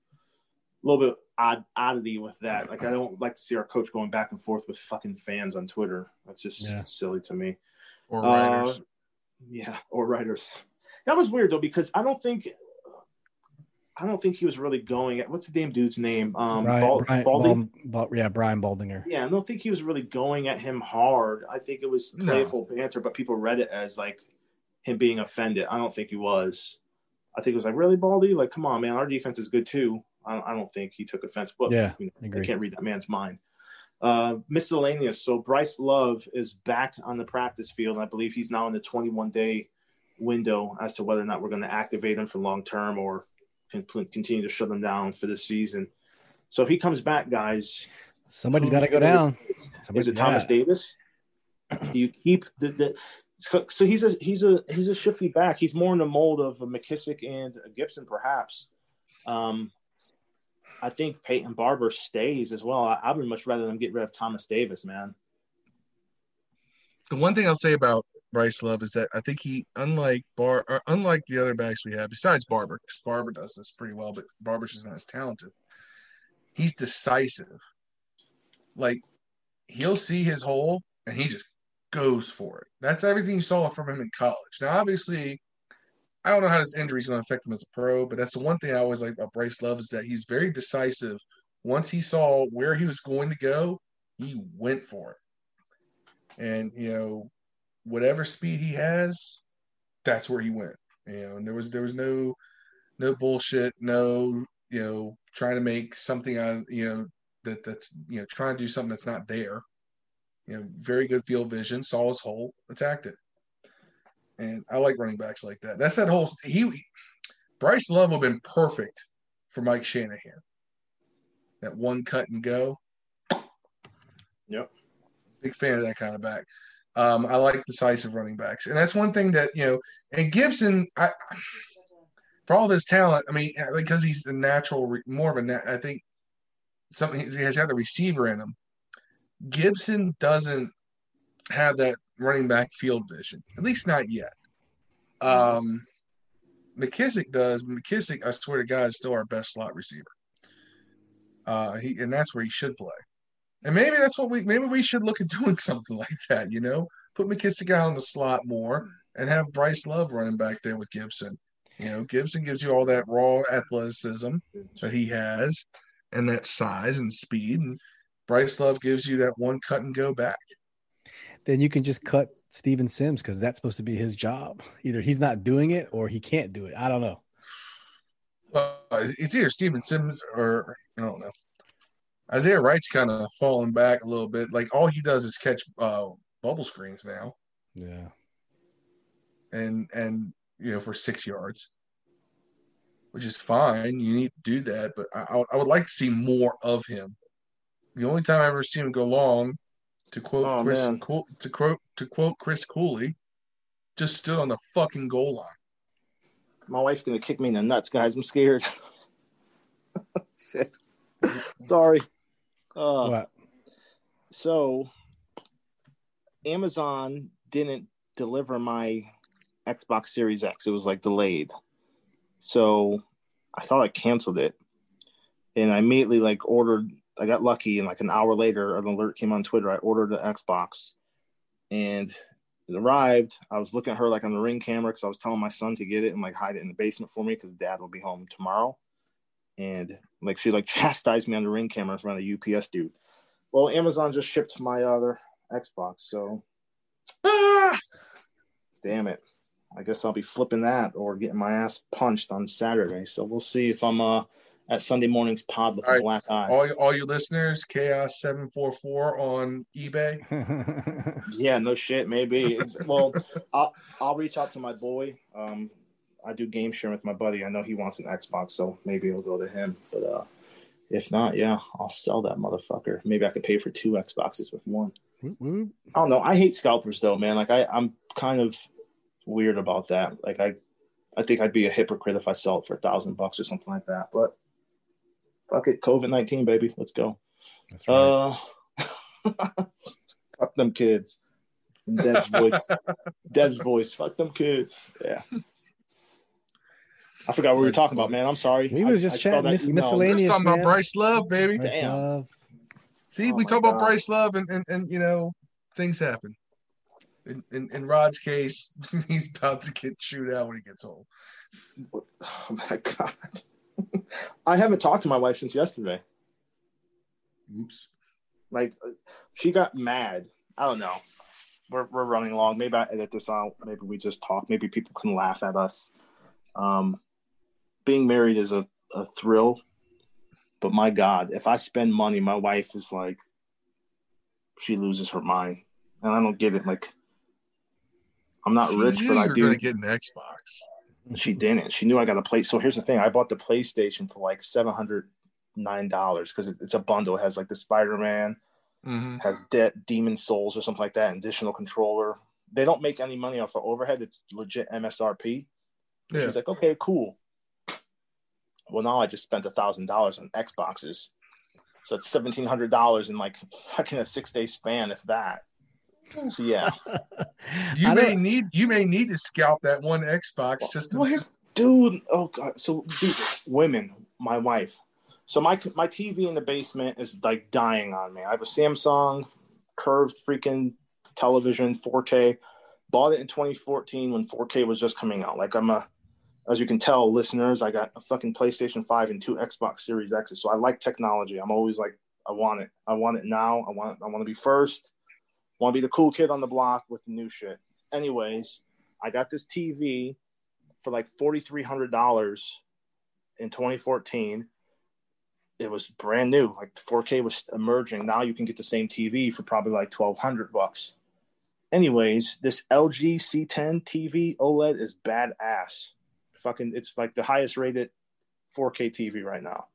A: a little bit odd oddity with that. Like, I don't like to see our coach going back and forth with fucking fans on Twitter. That's just yeah. silly to me.
C: Or writers. Uh,
A: yeah, or writers. That was weird though because I don't think I don't think he was really going at what's the damn dude's name? Um, Brian, Bald,
B: Brian, Bald, Bald, yeah, Brian Baldinger.
A: Yeah, I don't think he was really going at him hard. I think it was playful no. banter, but people read it as like him being offended. I don't think he was. I think it was like, really, Baldy? Like, come on, man, our defense is good too. I, I don't think he took offense, but
B: yeah,
A: you know, I can't read that man's mind. Uh, miscellaneous. So Bryce Love is back on the practice field. I believe he's now in the 21 day window as to whether or not we're going to activate him for long term or can continue to shut them down for this season. So if he comes back, guys,
B: somebody's got to go down.
A: Is it Thomas Davis? Do you keep the, the so, so, he's a he's a he's a shifty back. He's more in the mold of a McKissic and a Gibson, perhaps. Um, I think Peyton Barber stays as well. I, I would much rather them get rid of Thomas Davis, man.
C: The one thing I'll say about Bryce Love is that I think he, unlike Bar, or unlike the other backs we have, besides Barber, because Barber does this pretty well, but Barber's not as talented. He's decisive. Like he'll see his hole and he just goes for it. That's everything you saw from him in college. Now, obviously, I don't know how this injury is going to affect him as a pro, but that's the one thing I always like about Bryce Love is that he's very decisive. Once he saw where he was going to go, he went for it. And you know, whatever speed he has, that's where he went. You know, and there was there was no no bullshit, no you know trying to make something on you know that that's you know trying to do something that's not there. You know, very good field vision, saw his hole, attacked it, and I like running backs like that. That's that whole he. Bryce Love would have been perfect for Mike Shanahan. That one cut and go.
A: Yep.
C: Big fan of that kind of back. Um, I like decisive running backs, and that's one thing that you know. And Gibson, I, for all this talent, I mean, because he's a natural, more of a, I think something he has had the receiver in him. Gibson doesn't have that running back field vision, at least not yet. Um, McKissic does. McKissic, I swear to God, is still our best slot receiver. Uh, he and that's where he should play. And maybe that's what we maybe we should look at doing something like that, you know? Put McKissic out in the slot more and have Bryce Love running back there with Gibson. You know, Gibson gives you all that raw athleticism that he has, and that size and speed, and Bryce Love gives you that one cut and go back.
B: Then you can just cut Steven Sims because that's supposed to be his job. Either he's not doing it or he can't do it. I don't know.
C: Well, it's either Steven Sims or I don't know. Isaiah Wright's kind of falling back a little bit. Like all he does is catch uh, bubble screens now.
B: Yeah.
C: And and you know for six yards, which is fine. You need to do that, but I, I would like to see more of him. The only time I ever seen him go long, to quote
A: Oh,
C: Chris. Cool, to quote to quote Chris Cooley, just stood on the fucking goal line.
A: My wife's gonna kick me in the nuts, guys. I'm scared. Shit. Sorry. Uh,
B: What?
A: so Amazon didn't deliver my Xbox Series X. It was like delayed. So I thought I canceled it. And I immediately like ordered I got lucky and like an hour later an alert came on Twitter. I ordered the Xbox and it arrived. I was looking at her like on the ring camera because I was telling my son to get it and like hide it in the basement for me because dad will be home tomorrow. And like she like chastised me on the ring camera in front of the UPS dude. Well, Amazon just shipped my other Xbox, so
C: Ah!
A: damn it. I guess I'll be flipping that or getting my ass punched on Saturday. So we'll see if I'm uh at Sunday morning's pod with
C: All
A: a
C: right.
A: black eye.
C: All all you listeners, Chaos seven four four on eBay.
A: Yeah, no shit, maybe. It's, well, I'll I'll reach out to my boy. Um, I do game sharing with my buddy. I know he wants an Xbox, so maybe it'll go to him. But uh, if not, yeah, I'll sell that motherfucker. Maybe I could pay for two Xboxes with one.
B: Whoop.
A: I don't know. I hate scalpers though, man. Like I, I'm kind of weird about that. Like I, I think I'd be a hypocrite if I sell it for a thousand bucks or something like that. But fuck it, COVID nineteen, baby. Let's go.
B: That's right.
A: Uh, fuck them kids. Dev's voice. Dev's voice. Fuck them kids. Yeah. I forgot what we were talking about, man. I'm sorry.
B: We was just
A: I
B: chatting
A: that
B: mis-
A: email.
C: We're
B: miscellaneous.
C: talking about. Bryce Love, baby.
B: Bryce
A: Damn.
B: Love.
C: See,
A: Oh
C: we
A: my
C: talk about Bryce Love, and, and, and you know, things happen. In, in in Rod's case, he's about to get chewed out when he gets home.
A: Oh my god. I haven't talked to my wife since yesterday.
C: Oops.
A: Like she got mad. I don't know. We're we're running along. Maybe I edit this out. Maybe we just talk. Maybe people can laugh at us. Um, being married is a, a thrill, but my God, if I spend money, my wife is like, she loses her mind, and I don't get it. Like, I'm not
C: She
A: rich, but I do.
C: get an Xbox.
A: She didn't. She knew I got a play. So here's the thing: I bought the PlayStation for like seven hundred nine dollars because it, it's a bundle. It has like the Spider Man,
C: hmm
A: has De- Demon's Souls or something like that, additional controller. They don't make any money off of overhead. It's legit MSRP.
C: Yeah.
A: She's like, okay, cool. Well, now I just spent a thousand dollars on Xboxes, so it's seventeen hundred dollars in like fucking a six day span, if that. So yeah,
C: You
B: I
C: may
B: don't-
C: need you may need to scalp that one Xbox just to.
A: Well, here- dude. Oh god. So dude, women, my wife. So my my TV in the basement is like dying on me. I have a Samsung curved freaking television, 4K. Bought it in 2014 when 4K was just coming out. Like I'm a, as you can tell, listeners, I got a fucking PlayStation 5 and two Xbox Series X's. So I like technology. I'm always like, I want it. I want it now. I want. I want to be first. Want to be the cool kid on the block with the new shit. Anyways, I got this TV for like forty three hundred dollars in 2014. It was brand new, like 4K was emerging. Now you can get the same TV for probably like 1200 bucks. Anyways, this LG C10 TV OLED is badass. Fucking, it's like the highest rated 4K TV right now.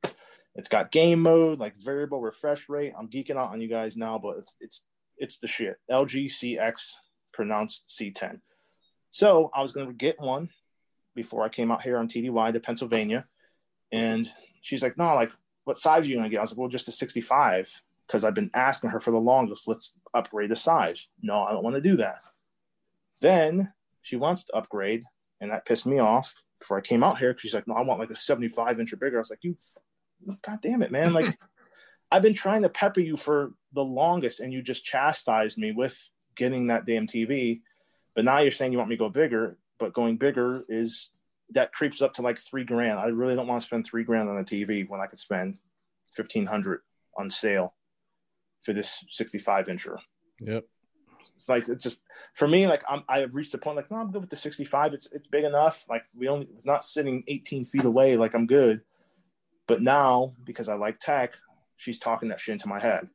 A: It's got game mode, like variable refresh rate. I'm geeking out on you guys now, but it's it's it's the shit. LG CX pronounced C10. So I was gonna get one before I came out here on TDY to Pennsylvania. And she's like, no, like, what size are you gonna get? I was like, well, just a 65. Because I've been asking her for the longest, let's upgrade the size. No, I don't want to do that. Then she wants to upgrade, and that pissed me off before I came out here. She's like, no, I want like a 75 inch or bigger. I was like, you god damn it, man. Like I've been trying to pepper you for the longest, and you just chastised me with getting that damn TV. But now you're saying you want me to go bigger, but going bigger is that creeps up to like three grand. I really don't want to spend three grand on a TV when I could spend fifteen hundred on sale for this sixty-five incher.
B: Yep.
A: It's like it's just for me. Like I'm, I've reached a point like no, I'm good with the 65. It's it's big enough. Like we only not sitting 18 feet away. Like I'm good. But now because I like tech, she's talking that shit into my head.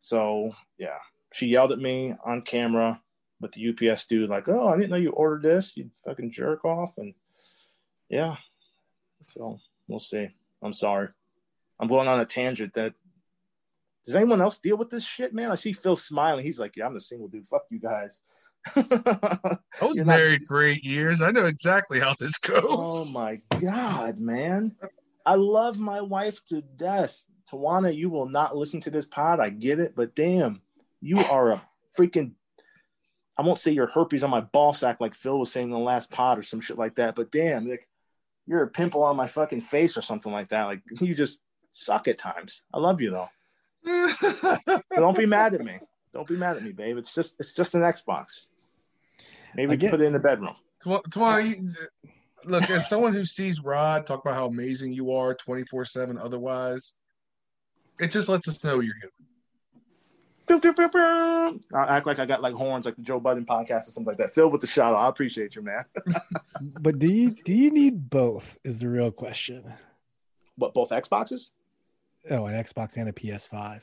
A: So yeah, she yelled at me on camera with the UPS dude, like, "Oh, I didn't know you ordered this. You fucking jerk off." And yeah, so we'll see. I'm sorry. I'm going on a tangent that does anyone else deal with this shit, man? I see Phil smiling. He's like, "Yeah, I'm the single dude. Fuck you guys."
C: I was
A: You're not-
C: married for eight years. I know exactly how this oh goes.
A: Oh my god, man! I love my wife to death. Tawana, you will not listen to this pod. I get it, but damn, you are a freaking. I won't say you're herpes on my ball sack like Phil was saying in the last pod or some shit like that, but damn, like you're a pimple on my fucking face or something like that. Like you just suck at times. I love you though. So don't be mad at me. Don't be mad at me, babe. It's just it's just an Xbox. Maybe
B: I
A: can
B: get-
A: put it in the bedroom.
C: Tw- Twan, look, as someone who sees Rod talk about how amazing you are 24 7 otherwise, it just lets us know you're good.
A: I'll act like I got like horns like the Joe Budden podcast or something like that. Phil with the shout out. I appreciate you, man.
D: But do you do you need both? Is the real question.
A: What both Xboxes?
D: Oh, an Xbox and a PS5.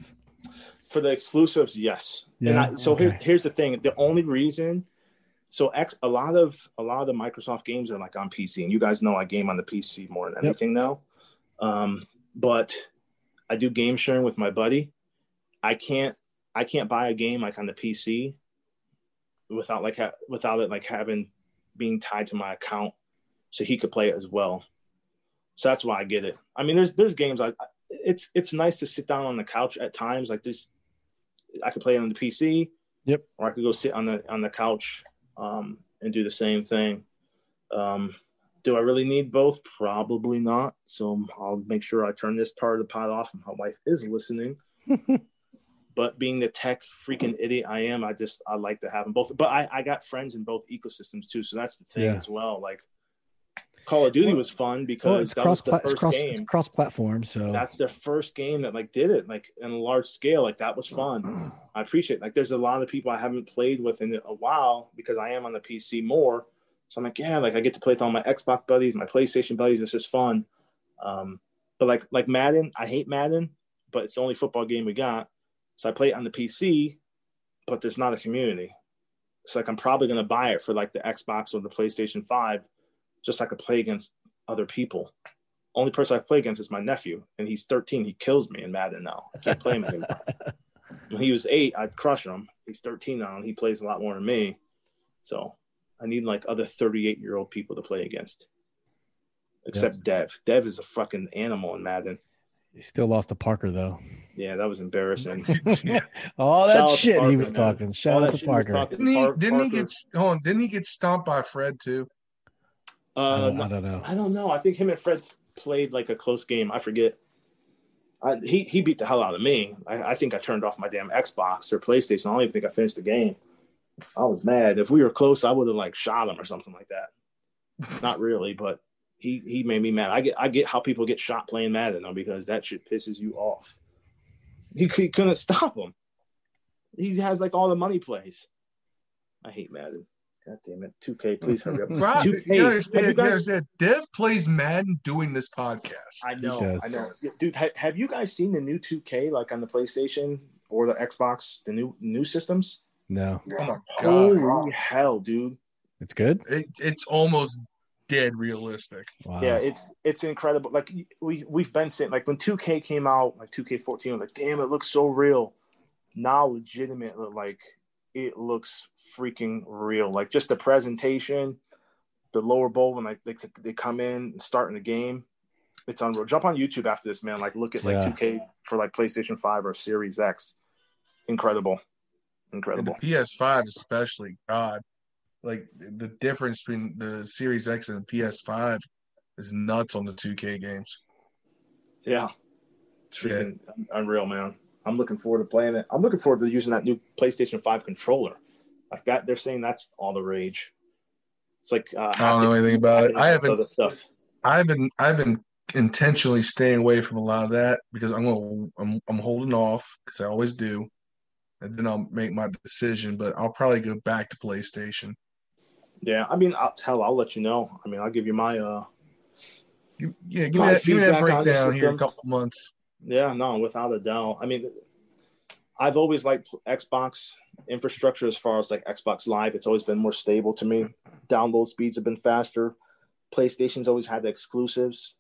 A: For the exclusives, yes. And
D: Yeah,
A: I, so here, here's the thing. The only reason so X a lot of a lot of the Microsoft games are like on PC, and you guys know I game on the PC more than
D: Yep.
A: anything now. Um, but I do game sharing with my buddy. I can't I can't buy a game like on the PC without like ha- without it like having being tied to my account, so he could play it as well. So that's why I get it. I mean, there's there's games I- it's it's nice to sit down on the couch at times like this. I could play it on the PC.
D: Yep.
A: Or I could go sit on the on the couch um, and do the same thing. Um, do I really need both? Probably not. So I'll make sure I turn this part of the pod off, and my wife is listening. but being the tech freaking idiot I am, I just I like to have them both. But I, I got friends in both ecosystems too, so that's the thing
D: Yeah.
A: as well. Like Call of Duty was fun
D: Well,
A: because
D: it's
A: that
D: cross
A: was the
D: pla-
A: first
D: cross,
A: game.
D: It's cross platform, So.
A: That's their first game that like did it like in a large scale like that was fun. I appreciate like there's a lot of people i haven't played with in a while because i am on the pc more. So i'm like yeah like i get to play with all my xbox buddies my playstation buddies. This is fun. Um but like like madden i hate madden but it's the only football game we got. So i play it on the pc but there's not a community. It's like i'm probably going to buy it for like the xbox or the playstation 5 just so i could play against other people only person I play against is my nephew, and he's 13. He kills me in Madden now. I can't play him anymore. when he was eight, I'd crush him. He's 13 now, and he plays a lot more than me. So I need like other 38 year old people to play against. Except Dev. Dev is a fucking animal in Madden.
D: he still lost to Parker though.
A: Yeah, that was embarrassing.
D: All that
A: out to
D: shit he was
A: man.
D: talking. Shout
A: that
D: out to
A: shit he was
D: Parker.
C: Didn't he,
A: Par-
C: didn't he get hold on, didn't he get stomped by Fred too?
D: I,
A: Uh,
D: don't, I don't know.
A: I don't know. I think him and Fred played like a close game. I forget. I, he he beat the hell out of me. I, I think I turned off my damn Xbox or PlayStation. I don't even think I finished the game. I was mad. If we were close, I would have like shot him or something like that. Not really, but he he made me mad. I get I get how people get shot playing Madden though because that shit pisses you off. He, he couldn't stop him. He has like all the money plays. I hate Madden. God damn it. 2K, please hurry up.
C: Rob,
A: 2K,
C: you understand,
A: you
C: you
A: guys-
C: understand, Dev plays Madden doing this podcast.
A: I know. I know, dude. Ha- have you guys seen the new 2K like on the PlayStation or the Xbox, the new new systems?
D: No,
C: oh my god.
A: Holy hell, dude!
D: it's good.
C: It, it's almost dead realistic.
D: Wow.
A: Yeah, it's it's incredible. Like we we've been saying, like when 2K came out, like 2K14, was like, damn, it looks so real. Now, legitimate, like it looks freaking real. Like just the presentation, the lower bowl when like they they come in and start in the game. It's unreal. Jump on YouTube after this, man. Like look at like
D: Yeah.
A: 2K for like PlayStation 5 or Series X. Incredible.
C: And the
A: Incredible.
C: PS5 especially, God. Like the difference between the Series X and the PS5 is nuts on the 2K games.
A: Yeah. It's freaking unreal, man. I'm looking forward to playing it. I'm looking forward to using that new PlayStation 5 controller. Like that, they're saying that's all the rage. It's like uh,
C: I don't know anything about it. I haven't-
A: stuff.
C: I've been I've been intentionally staying away from a lot of that because I'm going I'm I'm holding off because I always do, and then I'll make my decision. But I'll probably go back to PlayStation.
A: Yeah, I mean, I'll, hell, I'll let you know. I mean, I'll give you my uh.
C: You, yeah, give me that, give me that
A: feedback on the
C: breakdown here in a couple months.
A: Yeah, no, without a doubt. I mean, I've always liked Xbox infrastructure as far as like Xbox Live. It's always been more stable to me. Download speeds have been faster. PlayStation's always had the exclusives.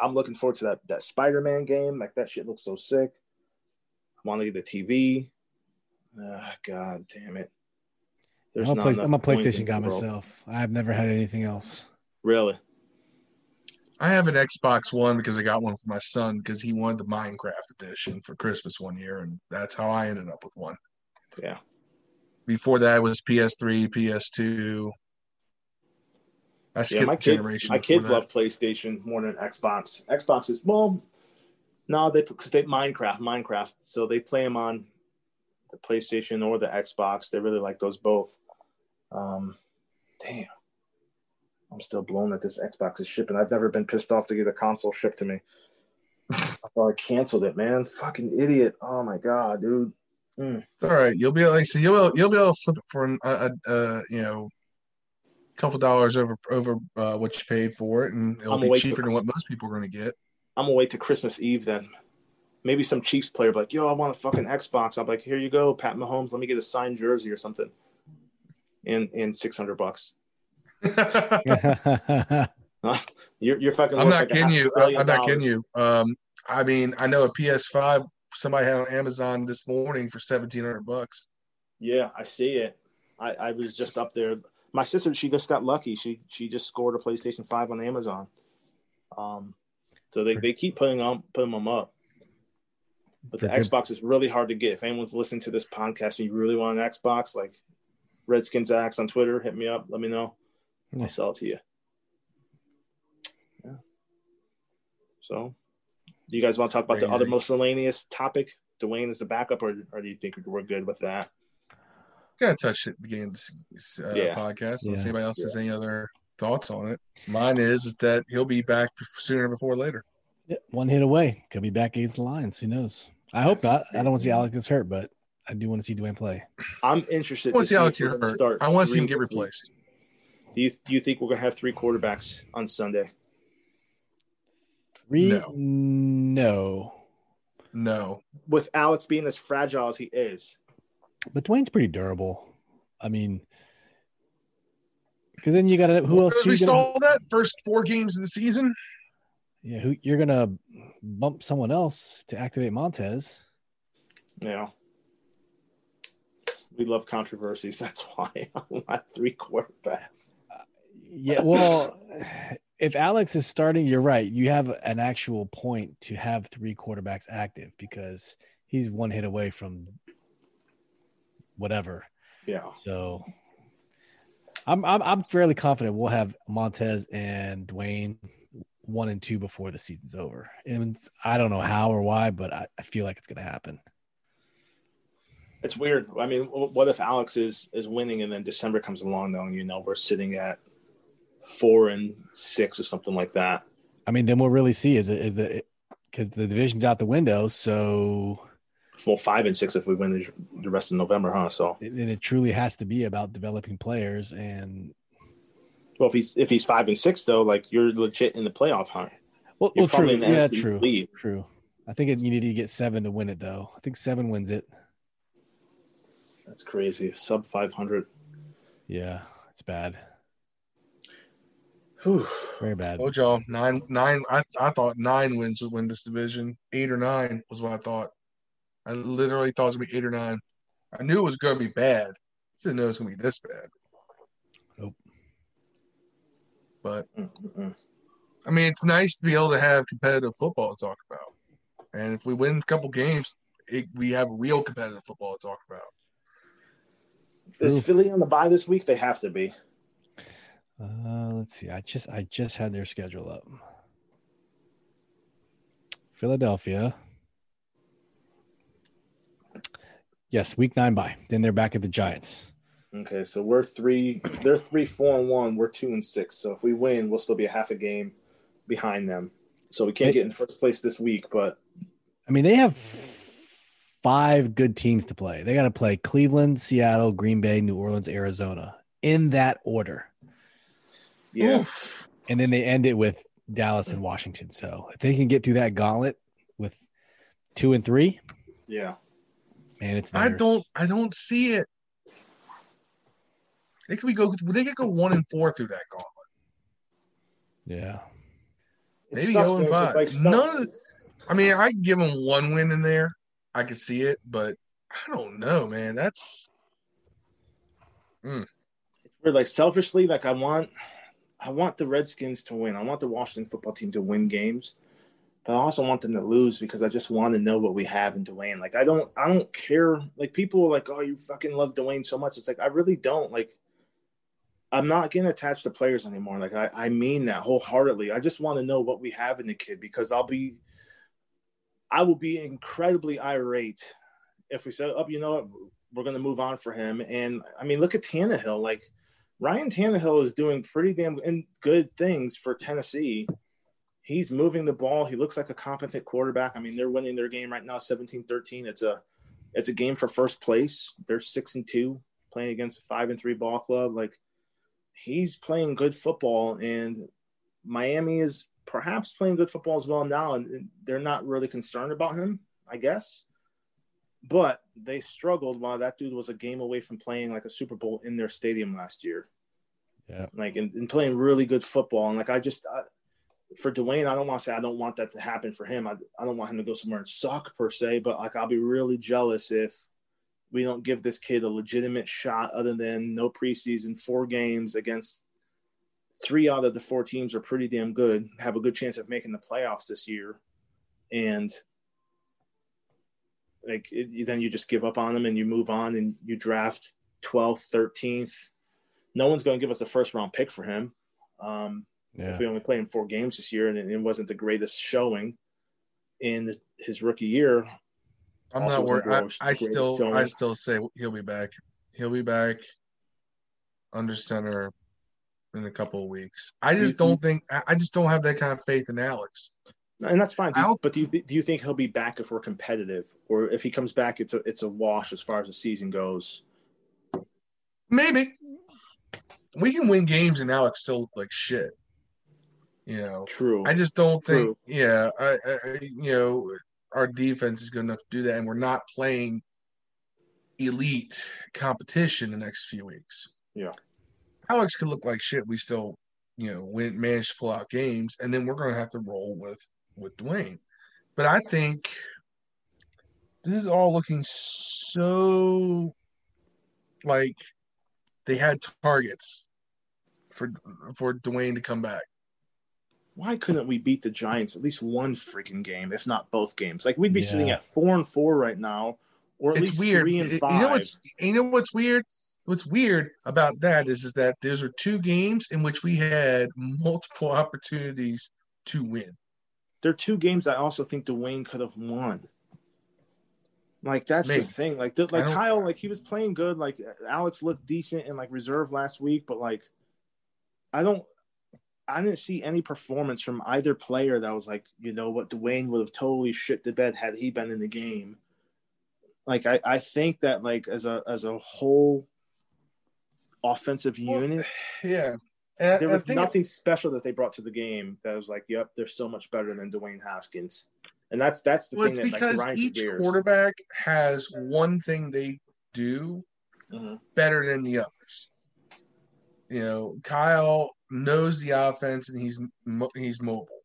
A: I'm looking forward to that that Spider-Man game. Like that shit looks so sick. I want to get the TV. Ah, God damn it. There's
B: I'm a,
A: not
B: play,
A: enough
B: I'm a PlayStation guy myself. I've never had anything else.
A: Really?
C: I have an Xbox One because I got one for my son because he wanted the Minecraft edition for Christmas one year, and that's how I ended up with one.
A: Yeah.
C: Before that was PS3, PS2. I skipped
A: Yeah, my kids,
C: generation.
A: my kids
C: that.
A: love PlayStation more than Xbox. Xbox is well, no, they because they Minecraft, Minecraft, so they play them on the PlayStation or the Xbox. They really like those both. Um, damn, I'm still blown that this Xbox is shipping. I've never been pissed off to get a console shipped to me. I thought I canceled it, man. Fucking idiot. Oh my god, dude. Mm.
C: It's all right. You'll be like, so you'll you'll be able to flip it for an, a, a, a you know, couple dollars over over uh, what you paid for it, and it'll
A: I'm
C: be cheaper than what most people are going to get.
A: I'm gonna wait to Christmas Eve then. Maybe some Chiefs player be like, "Yo, I want a fucking Xbox." I'm like, "Here you go, Pat Mahomes. Let me get a signed jersey or something." And and six hundred bucks. You're you're fucking.
C: I'm not
A: like
C: kidding you. I'm not kidding you. Um, I mean, I know a PS5 somebody had on Amazon this morning for seventeen hundred bucks.
A: Yeah, I see it. I, I was just up there. My sister, she just got lucky. She she just scored a PlayStation Five on Amazon. Um, so they, they keep putting on putting them up. But the Xbox is really hard to get. If anyone's listening to this podcast and you really want an Xbox, like Redskins Axe on Twitter, hit me up. Let me know.
B: Yeah.
A: I'll sell it to you. Yeah. So, do you guys want to talk about the other
C: Crazy.
A: miscellaneous topic? Dwayne is the backup, or, or do you think we're good with that?
C: Gotta touch it at the beginning of this uh,
A: Yeah.
C: podcast.
B: Yeah.
C: Anybody else has any other thoughts on it. Mine is, is that he'll be back sooner before later.
B: Yeah, one hit away. Could be back against the Lions. Who knows? I hope not. I don't want to see Alex gets hurt, but I do want to see Dwayne play.
A: I'm interested
C: I want
A: to
C: to see Alex
A: if we're
C: get
A: gonna
C: hurt.
A: start
C: I want to see him get
A: this week.
C: replaced.
A: Do you do you think we're gonna have three quarterbacks on Sunday?
B: Three?
C: No.
B: No.
C: No,
A: With Alex being as fragile as he is,
B: But Dwayne's pretty durable. I mean, because then you got to who else?
C: we
B: You gonna,
C: saw that first four games of the season.
B: yeah, who you're gonna bump someone else to activate Montez?
A: you know. We love controversies. That's why I want three quarterbacks.
B: Yeah, well, if Alex is starting, you're right. You have an actual point to have three quarterbacks active because he's one hit away from whatever.
A: Yeah.
B: So I'm I'm, I'm fairly confident we'll have Montez and Dwayne one and two before the season's over. And I don't know how or why, but I, I feel like it's going to happen.
A: It's weird. I mean, what if Alex is is winning and then December comes along though, and you know we're sitting at four and six or something like that.
B: I mean, then we'll really see is it is the because the division's out the window, so
A: Well, five and six if we win the, rest of November, huh? So,
B: and it truly has to be about developing players and
A: well, if he's if he's five and six though, like you're legit in the playoff hunt.
B: well, well true,
A: probably in the
B: yeah, true,
A: lead.
B: true. I think it needed to get seven to win it though. I think seven wins it.
A: That's crazy. Sub five hundred.
B: Yeah, it's bad,
A: Whew.
B: very bad.
C: Told y'all nine nine. I, I thought nine wins would win this division. Eight or nine was what I thought. I literally thought it was gonna be eight or nine. I knew it was gonna be bad. I Didn't know it was gonna be this bad.
B: Nope.
C: But
A: Mm-mm-mm.
C: I mean, it's nice to be able to have competitive football to talk about. And if we win a couple games, it, we have real competitive football to talk about.
A: Is Philly on the bye this week? They have to be.
B: Uh, let's see. I just I just had their schedule up. Philadelphia. Yes, week nine by. Then they're back at the Giants.
A: Okay, so we're three. They're three, four, and one. We're two and six. So if we win, we'll still be a half a game behind them. So we can't get in first place this week, but
D: I mean, they have five good teams to play. They got to play Cleveland, Seattle, Green Bay, New Orleans, Arizona in that order.
A: Yeah,
C: Oof.
D: And then they end it with Dallas and Washington. So if they can get through that gauntlet with two and three,
A: yeah.
D: man, it's
C: I don't. I don't see it. They could be go. They could go one and four through that gauntlet.
D: Yeah.
A: It
C: Maybe
A: sucks,
C: zero and five.
A: like,
C: None. Of, I mean, I can give them one win in there. I could see it, but I don't know, man. That's hmm.
A: we're like selfishly, like I want, I want the Redskins to win. I want the Washington football team to win games, but I also want them to lose because I just want to know what we have in Dwayne. Like I don't, I don't care. Like people are like, oh, you fucking love Dwayne so much. It's like I really don't. Like I'm not getting attached to players anymore. Like I, I mean that wholeheartedly. I just want to know what we have in the kid because I'll be, I will be incredibly irate if we said, oh, you know what, we're to move on for him. And I mean, look at Tannehill. Like Ryan Tannehill is doing pretty damn good things for Tennessee. He's moving the ball. He looks like a competent quarterback. I mean, they're winning their game right now, 17-13. It's a it's a game for first place. They're six and two, playing against a five and three ball club. Like he's playing good football, and Miami is perhaps playing good football as well now, and they're not really concerned about him, I guess. But they struggled while that dude was a game away from playing like a Super Bowl in their stadium last year.
D: Yeah.
A: Like and, and playing really good football. And like I just I, for Dwayne, I don't want to say I don't want that to happen for him. I, I don't want him to go somewhere and suck per se, but like I'll be really jealous if we don't give this kid a legitimate shot other than no preseason, four games against three out of the four teams are pretty damn good, have a good chance of making the playoffs this year. And like it, then you just give up on them and you move on and you draft 12th, 13th. No one's going to give us a first round pick for him. Um,
D: Yeah.
A: if we only played him four games this year and it wasn't the greatest showing in his rookie year.
C: I'm not worried. I, I
A: the greatest
C: still, I still say he'll be back. He'll be back under center in a couple of weeks. I
A: You-
C: just don't think. I I just don't have that kind of faith in Alex.
A: And that's fine. Do you- but do you, do you think he'll be back if we're competitive, or if he comes back, it's a it's a wash as far as the season goes?
C: Maybe we can win games and Alex still look like shit. You know,
A: True.
C: I just don't think.
A: True.
C: Yeah, I, I, you know, our defense is good enough to do that, and we're not playing elite competition the next few weeks.
A: Yeah.
C: Alex could look like shit. We still, you know, win manage to pull out games, and then we're going to have to roll with with Dwayne. But I think this is all looking so like they had targets for for Dwayne to come back.
A: Why couldn't we beat the Giants at least one freaking game, if not both games? Like we'd be
D: Yeah.
A: sitting at four and four right now, or at
C: it's
A: least
C: weird.
A: three and five.
C: You know what's you know what's weird? What's weird about that is is that those are two games in which we had multiple opportunities to win.
A: They're two games I also think Dwayne could have won. Like that's
C: Maybe.
A: the thing. Like the, like Kyle, like he was playing good. Like Alex looked decent in like reserve last week, but like I don't I didn't see any performance from either player that was like, you know what, Dwayne would have totally shit the bed had he been in the game. Like I, I think that like as a as a whole offensive
C: Well,
A: unit,
C: Yeah. And
A: there was
C: think
A: nothing special that they brought to the game that was like, yep, they're so much better than Dwayne Haskins. And that's that's the
C: well,
A: thing
C: it's
A: that
C: because
A: grinds your
C: each
A: gears.
C: quarterback has one thing they do
A: Mhm.
C: better than the others. You know, Kyle knows the offense and he's he's mobile.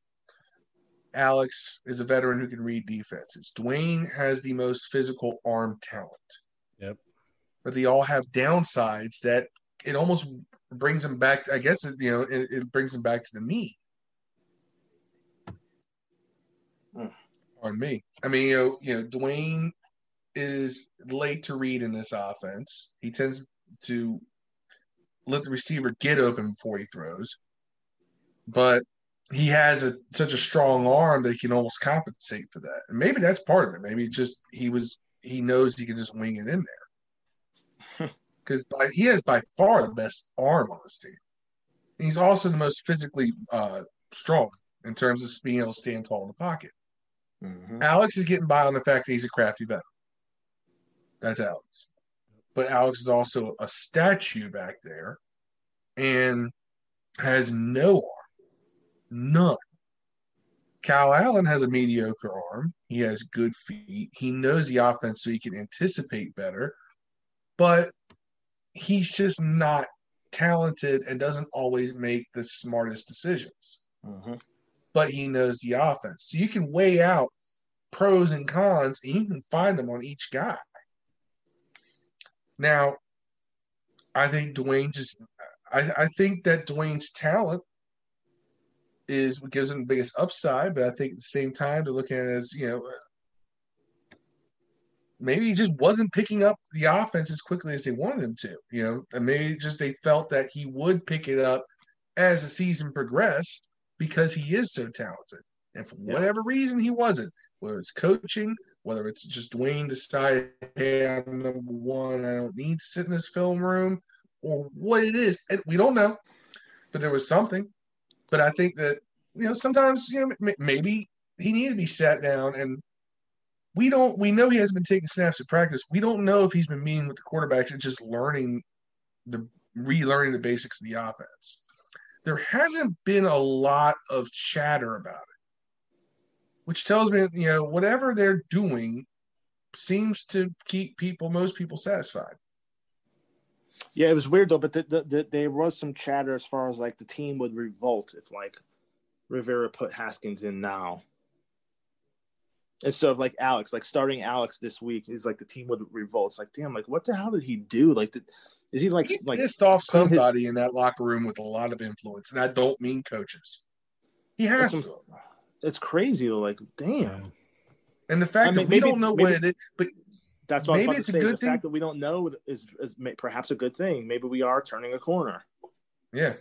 C: Alex is a veteran who can read defenses. Dwayne has the most physical arm talent.
D: Yep.
C: But they all have downsides that it almost brings them back. I guess it, you know it, it brings them back to the.
A: Hmm.
C: On me, I mean, you know, you know, Dwayne is late to read in this offense. He tends to let the receiver get open before he throws, but he has a such a strong arm that he can almost compensate for that. And maybe that's part of it. Maybe just he was he knows he can just wing it in there. Because he has by far the best arm on his team. He's also the most physically uh, strong in terms of being able to stand tall in the pocket. Mm-hmm. Alex is getting by on the fact that he's a crafty vet. That's Alex. But Alex is also a statue back there and has no arm. None. Kyle Allen has a mediocre arm. He has good feet. He knows the offense so he can anticipate better. But he's just not talented and doesn't always make the smartest decisions. Mm-hmm. But he knows the offense. So you can weigh out pros and cons and you can find them on each guy. Now, I think Dwayne just I, I think that Dwayne's talent is what gives him the biggest upside, but I think at the same time to look at it as, you know, maybe he just wasn't picking up the offense as quickly as they wanted him to, you know, and maybe just they felt that he would pick it up as the season progressed because he is so talented. And for yeah. whatever reason, he wasn't, whether it's coaching, whether it's just Dwayne decided, hey, I'm number one, I don't need to sit in this film room, or what it is. And we don't know, but there was something. But I think that, you know, sometimes, you know, maybe he needed to be sat down and we don't we know he hasn't been taking snaps at practice. We don't know if he's been meeting with the quarterbacks and just learning the relearning the basics of the offense. There hasn't been a lot of chatter about it, which tells me you know whatever they're doing seems to keep people most people satisfied.
A: Yeah, it was weird though, but the, the, the, there was some chatter as far as like the team would revolt if like Rivera put Haskins in now instead of like Alex, like starting Alex this week is like the team would revolt. It's like, damn, like what the hell did he do? Like, did, is he like
C: he
A: like
C: pissed off somebody his... in that locker room with a lot of influence, and I don't mean coaches. He has
A: That's to. It's crazy though. Like, damn.
C: And the fact I mean, that we don't know what it is, but
A: that's what maybe it's a say. good the thing. fact that we don't know is, is perhaps a good thing. Maybe we are turning a corner.
C: Yeah,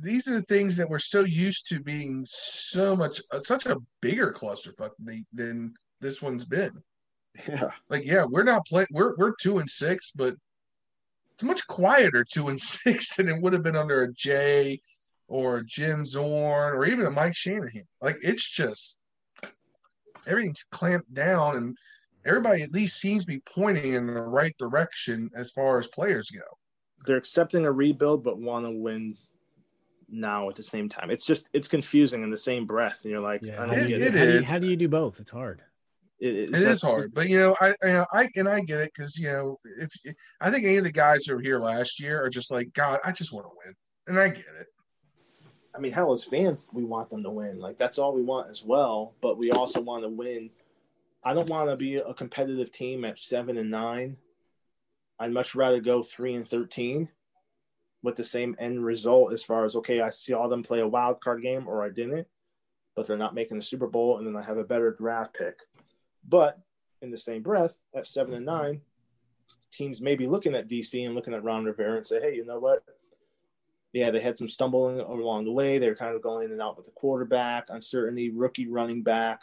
C: these are the things that we're so used to being so much uh, such a bigger clusterfuck than, than this one's been.
A: Yeah,
C: like yeah, we're not playing. We're we're two and six, but it's much quieter two and six than it would have been under a Jay or a Jim Zorn or even a Mike Shanahan. Like it's just everything's clamped down and everybody at least seems to be pointing in the right direction as far as players go.
A: They're accepting a rebuild but want to win now at the same time. It's just it's confusing in the same breath. And you're like,
D: yeah, it, it how, is. Do you, how do you do both? It's hard.
C: It, it, it is hard, but you know, I, you know, I and I get it because you know, if I think any of the guys who were here last year are just like, God, I just want to win, and I get it.
A: I mean, hell, as fans, we want them to win. Like that's all we want as well. But we also want to win. I don't want to be a competitive team at seven and nine. I'd much rather go three and thirteen with the same end result as far as okay, I saw them play a wild card game or I didn't, but they're not making the Super Bowl, and then I have a better draft pick. But in the same breath, at seven and nine, teams may be looking at DC and looking at Ron Rivera and say, hey, you know what? Yeah, they had some stumbling along the way. They're kind of going in and out with the quarterback, uncertainty, rookie running back,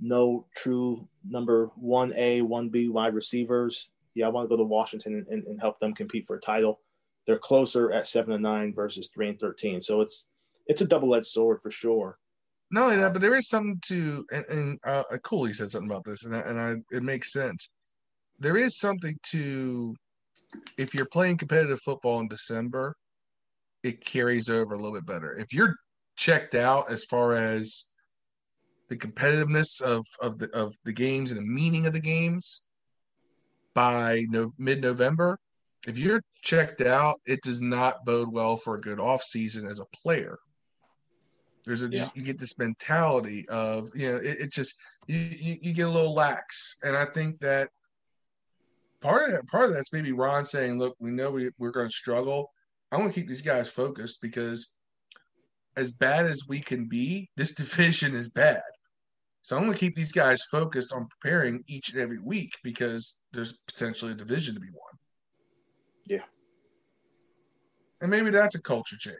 A: no true number one A, one B wide receivers. Yeah, I want to go to Washington and, and help them compete for a title they're closer at seven and nine versus three and thirteen. So it's it's a double edged sword for sure.
C: Not only that, but there is something to and, and uh, Cooley said something about this, and I, and I, it makes sense. There is something to if you're playing competitive football in December, it carries over a little bit better. If you're checked out as far as the competitiveness of of the of the games and the meaning of the games by no, mid November, if you're checked out, it does not bode well for a good off season as a player. There's a yeah. you get this mentality of you know it, it's just you, you, you get a little lax, and I think that part of that part of that's maybe Ron saying, look, we know we, we're going to struggle. I want to keep these guys focused because as bad as we can be, this division is bad. So I'm going to keep these guys focused on preparing each and every week because there's potentially a division to be won. And maybe that's a culture change.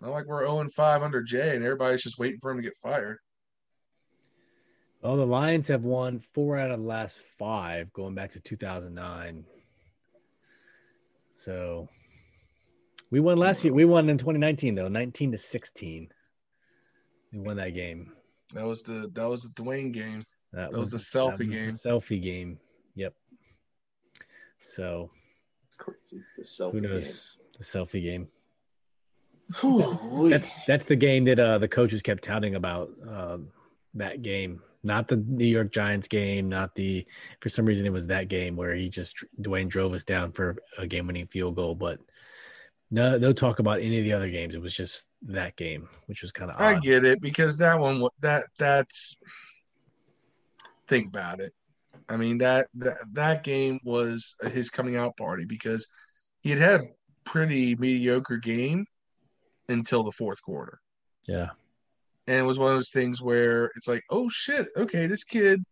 C: Not like we're 0 5 under Jay and everybody's just waiting for him to get fired.
B: Well, the Lions have won four out of the last five, going back to 2009. So we won last year. We won in 2019 though, 19 to 16. We won that game.
C: That was the that was the Dwayne game.
B: That,
C: That was the
B: that
C: selfie
B: was
C: game.
B: The selfie game. Yep. So
A: It's crazy. The selfie
B: who knows the selfie game?
A: game.
B: That's that's the game that uh, the coaches kept touting about. Um, that game, not the New York Giants game, not the. For some reason, it was that game where he just Dwayne drove us down for a game-winning field goal, but no, no talk about any of the other games. It was just that game, which was kind of
C: I get it because that one that that's think about it. I mean that that that game was his coming out party because he had had a pretty mediocre game until the fourth quarter.
B: Yeah,
C: And it was one of those things where it's like, oh shit, okay, this kid,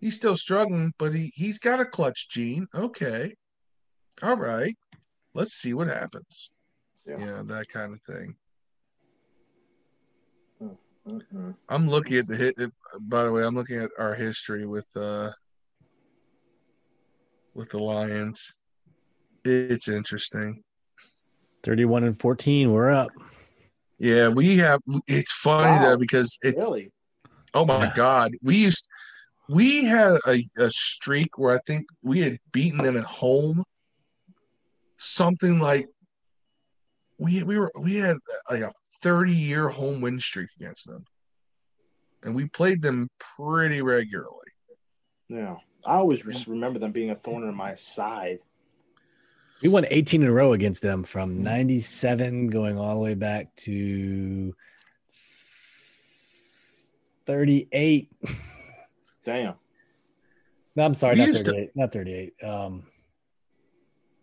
C: he's still struggling, but he he's got a clutch gene. Okay, all right, let's see what happens.
A: Yeah.
C: Yeah, that kind of thing.
A: Mm-mm.
C: I'm looking at the hit. By the way, I'm looking at our history with uh with the Lions. It's interesting.
B: thirty-one and fourteen. We're up.
C: Yeah, we have. It's funny
A: Wow.
C: though because it's
A: Really?
C: Oh my
B: Yeah.
C: God. We used we had a, a streak where I think we had beaten them at home. Something like we we were we had like a 30 year home win streak against them. And we played them pretty regularly.
A: Yeah. I always just remember them being a thorn in my side.
B: We won 18 in a row against them from 97 going all the way back to 38.
A: Damn.
B: No, I'm sorry,
C: We
B: not
C: used to-
B: 38. Not 38. Um,
C: I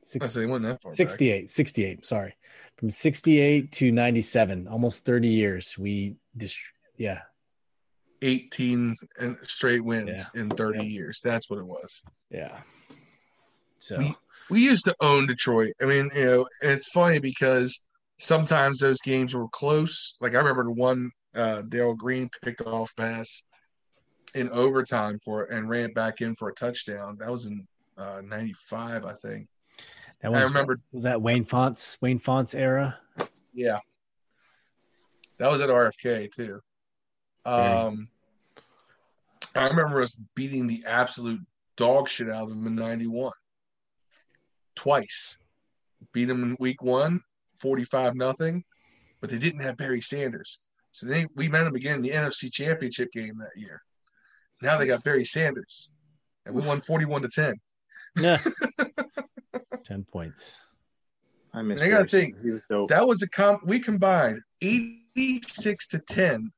B: 60,
C: say wasn't that far. back.
B: 68. 68. Sorry. From 68 to 97, almost 30 years. We just, yeah.
C: 18 and straight wins
B: Yeah.
C: in 30
B: Yeah.
C: years. That's what it was.
B: Yeah. So,
C: We- we used to own Detroit. I mean, you know, it's funny because sometimes those games were close. Like I remember one uh Darrell Green picked off pass in overtime for it and ran it back in for a touchdown. That was in uh 95, I think.
B: that was,
C: I remember
B: was that Wayne Fontes, Wayne Fontes era?
C: yeah. That was at RFK too. Um I remember us beating the absolute dog shit out of them in 91. Twice. Beat them in week one, 45 nothing, but they didn't have Barry Sanders. So they we met them again in the NFC championship game that year. Now they got Barry Sanders. And we won 41 to 10.
B: Yeah. 10 points.
A: I miss
C: And I gotta think,
A: was.
C: That was a comp we combined 86 to 10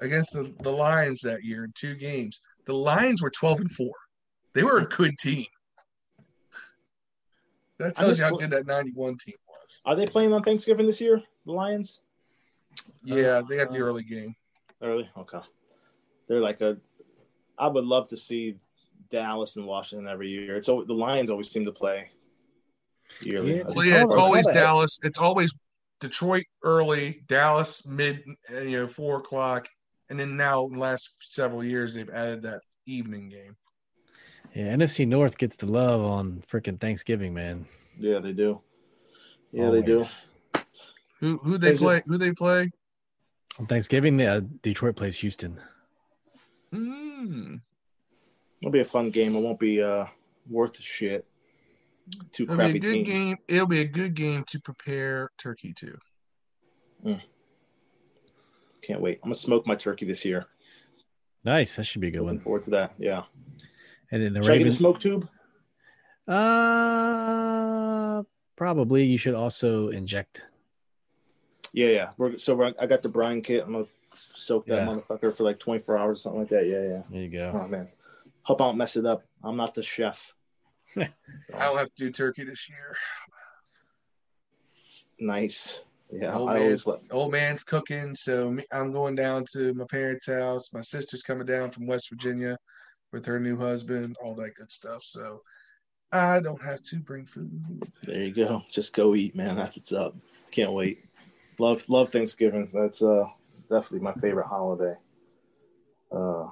C: against the, the Lions that year in two games. The Lions were 12 and 4. They were a good team. That tells you how good that 91 team was.
A: Are they playing on Thanksgiving this year? The Lions?
C: Yeah, they got the early game.
A: Early? Okay. They're like a. I would love to see Dallas and Washington every year. It's always, the Lions always seem to play yearly.
B: Yeah,
C: Well, yeah, it's
B: It's
C: always
B: not.
C: Dallas. It's always Detroit early, Dallas mid, uh, you know, four o'clock, and then now in the last several years they've added that evening game.
B: Yeah. NFC North gets the love on freaking Thanksgiving, man.
A: yeah, they do. Yeah, they do.
C: Who who they
A: There's a-
C: play? Who they play?
B: On Thanksgiving, uh, Detroit plays Houston.
C: Mm.
A: It'll be a fun game. It won't be uh, worth a shit. Two
C: It'll be a
A: crappy
C: good
A: teams.
C: game. It'll be a good game to prepare turkey to.
A: Can't wait. I'm gonna smoke my turkey this year.
B: Nice. That should be a good
A: Looking
B: one.
A: forward to that. Yeah.
B: And then the
A: Should I get a smoke tube?
B: Uh, probably. You should also inject.
A: Yeah, yeah. We're, so we're, I got the brine kit. I'm gonna soak that
B: Yeah.
A: motherfucker for like 24 hours or something like that. Yeah, yeah.
B: There you go.
A: Oh man, hope I don't mess it up. I'm not the chef.
C: I don't have to do turkey this year.
A: Nice. Yeah,
C: Old
A: I
C: man,
A: always let.
C: old man's cooking, so I'm going down to my parents' house. My sister's coming down from West Virginia with her new husband, all that good stuff. So I don't have to bring food.
A: There you go. Just go eat, man. That's what's up. Can't wait. Love love Thanksgiving. That's uh definitely my favorite holiday. Uh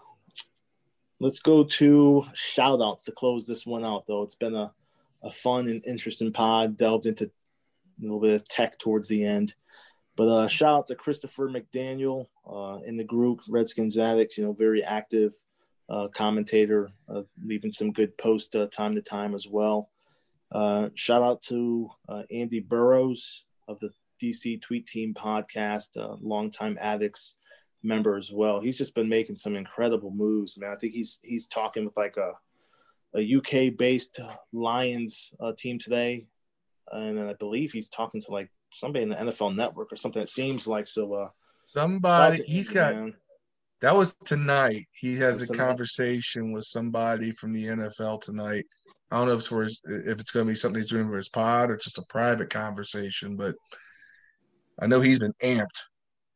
A: let's go to shout outs to close this one out, though. It's been a, a fun and interesting pod, delved into a little bit of tech towards the end. But uh, shout out to Christopher McDaniel uh, in the group, Redskins Addicts, you know, very active uh, commentator, uh, leaving some good posts uh, time to time as well. Uh, shout out to Andy Burrows of the DC Tweet Team podcast, longtime Addicts member as well. He's just been making some incredible moves, man. I think he's he's talking with like a a UK based Lions team today, and I believe he's talking to like somebody in the NFL Network or something. It seems like so. Uh,
C: somebody he's got. Man. That was tonight. He has a tonight. conversation with somebody from the NFL tonight. I don't know if it's his, if it's going to be something he's doing for his pod or just a private conversation, but I know he's been amped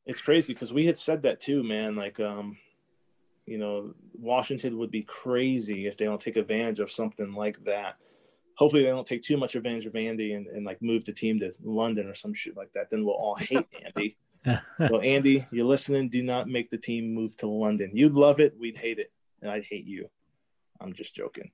A: it's crazy because we had said that too, man. Like, um, you know, Washington would be crazy if they don't take advantage of something like that. Hopefully, they don't take too much advantage of Andy and, and like move the team to London or some shit like that. Then we'll all hate Andy. so, Andy, you're listening. Do not make the team move to London. You'd love it. We'd hate it, and I'd hate you. I'm just joking.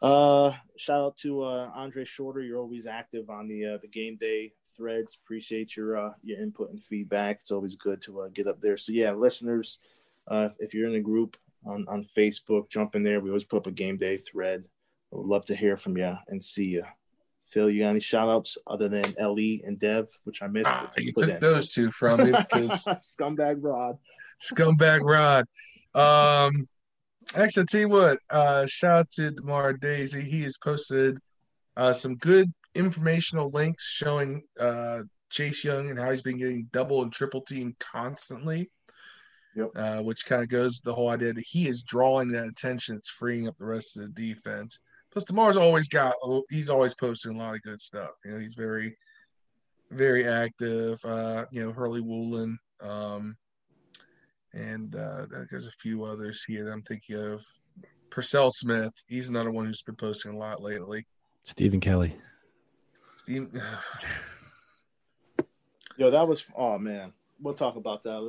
A: Uh, shout out to uh, Andre Shorter. You're always active on the uh, the game day threads. Appreciate your uh, your input and feedback. It's always good to uh, get up there. So yeah, listeners, uh, if you're in a group on on Facebook, jump in there. We always put up a game day thread. I would love to hear from you and see you. Phil, you got any shout outs other than Le and Dev, which I missed?
C: Uh, you took in. those two from me because
A: scumbag Rod.
C: Scumbag Rod. Um, Actually, I tell you what, uh, shout out to Demar Daisy. He has posted uh, some good informational links showing uh, Chase Young and how he's been getting double and triple team constantly. Yep. Uh, which kind of goes the whole idea that he is drawing that attention. It's freeing up the rest of the defense. Plus, Demar's always got, he's always posting a lot of good stuff. You know, he's very, very active. Uh, you know, Hurley Woolen, um, and uh, there's a few others here that I'm thinking of. Purcell Smith, he's another one who's been posting a lot lately.
B: Stephen Kelly.
C: Steve,
A: Yo, that was oh man, we'll talk about that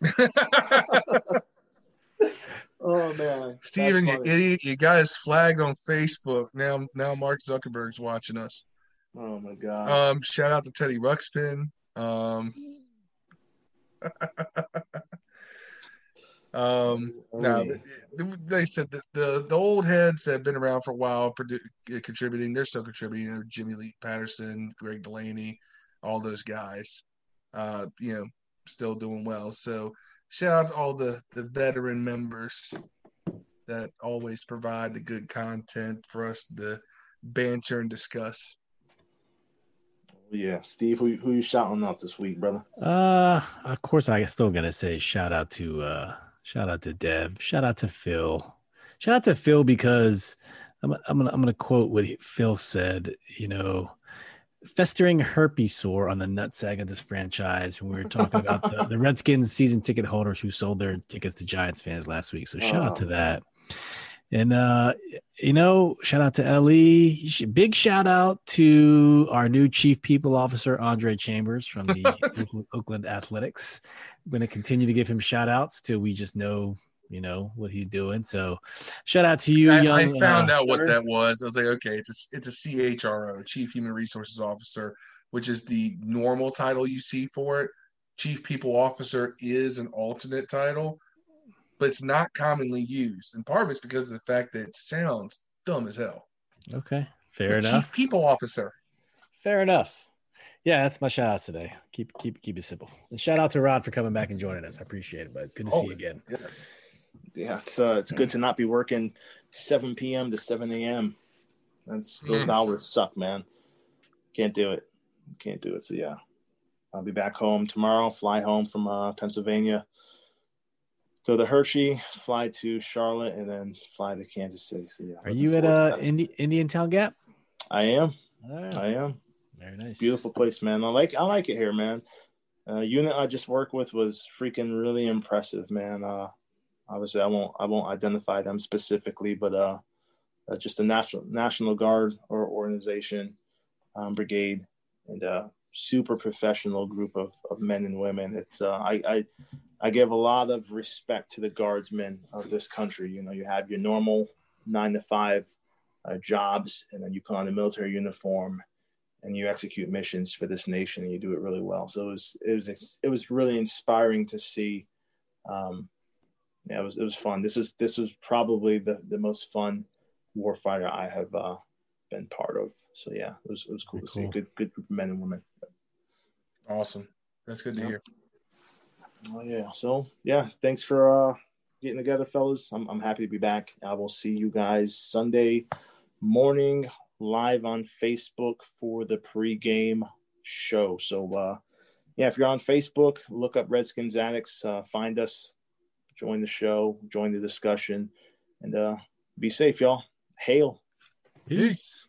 A: oh man,
C: Steven, you idiot! You got us flagged on Facebook. Now, now Mark Zuckerberg's watching us.
A: Oh my god!
C: Um, shout out to Teddy Ruxpin. Um, Um, oh, now they said that the the old heads that have been around for a while, produ- contributing. They're still contributing. Jimmy Lee Patterson, Greg Delaney, all those guys. Uh, you know, still doing well. So shout out to all the the veteran members that always provide the good content for us to banter and discuss.
A: Yeah, Steve, who who you shouting out this week, brother?
B: Uh, of course, I still gonna say shout out to uh Shout out to Dev. Shout out to Phil. Shout out to Phil because I'm, I'm gonna I'm gonna quote what Phil said. You know, festering herpes sore on the nutsack of this franchise when we were talking about the, the Redskins season ticket holders who sold their tickets to Giants fans last week. So shout oh. out to that. And uh, you know, shout out to Le. Big shout out to our new chief people officer, Andre Chambers from the Oakland Athletics. I'm going to continue to give him shout outs till we just know, you know, what he's doing. So, shout out to you,
C: I,
B: young.
C: I found uh, out what that was. I was like, okay, it's a it's a CHRO, Chief Human Resources Officer, which is the normal title you see for it. Chief People Officer is an alternate title but it's not commonly used. And part of it's because of the fact that it sounds dumb as hell.
B: Okay, fair the enough.
C: Chief People Officer.
B: Fair enough. Yeah, that's my shout out today. Keep keep keep it simple. And shout out to Rod for coming back and joining us. I appreciate it, but good to oh, see you again.
A: Yes. Yeah, it's uh, it's good to not be working 7 p.m. to 7 a.m. That's those mm. hours suck, man. Can't do it. Can't do it. So yeah, I'll be back home tomorrow. Fly home from uh, Pennsylvania go to Hershey, fly to Charlotte, and then fly to Kansas City. So yeah.
B: Are you at uh Indi- Indiantown Gap?
A: I am. Right. I am.
B: Very nice.
A: Beautiful place, man. I like I like it here, man. Uh, unit I just worked with was freaking really impressive, man. Uh, obviously I won't I won't identify them specifically, but uh, uh just a national National Guard or organization, um, brigade, and uh, super professional group of, of men and women. It's uh, I, I I give a lot of respect to the guardsmen of this country. You know, you have your normal nine to five uh, jobs, and then you put on a military uniform and you execute missions for this nation, and you do it really well. So it was it was it was really inspiring to see. Um, yeah, it was it was fun. This was this was probably the the most fun warfighter I have uh, been part of. So yeah, it was it was cool Very to cool. see a good good group of men and women.
C: Awesome, that's good to hear.
A: Oh yeah, so yeah, thanks for uh, getting together, fellas. I'm I'm happy to be back. I will see you guys Sunday morning live on Facebook for the pregame show. So uh, yeah, if you're on Facebook, look up Redskins Addicts, uh, find us, join the show, join the discussion, and uh, be safe, y'all. Hail.
D: Peace.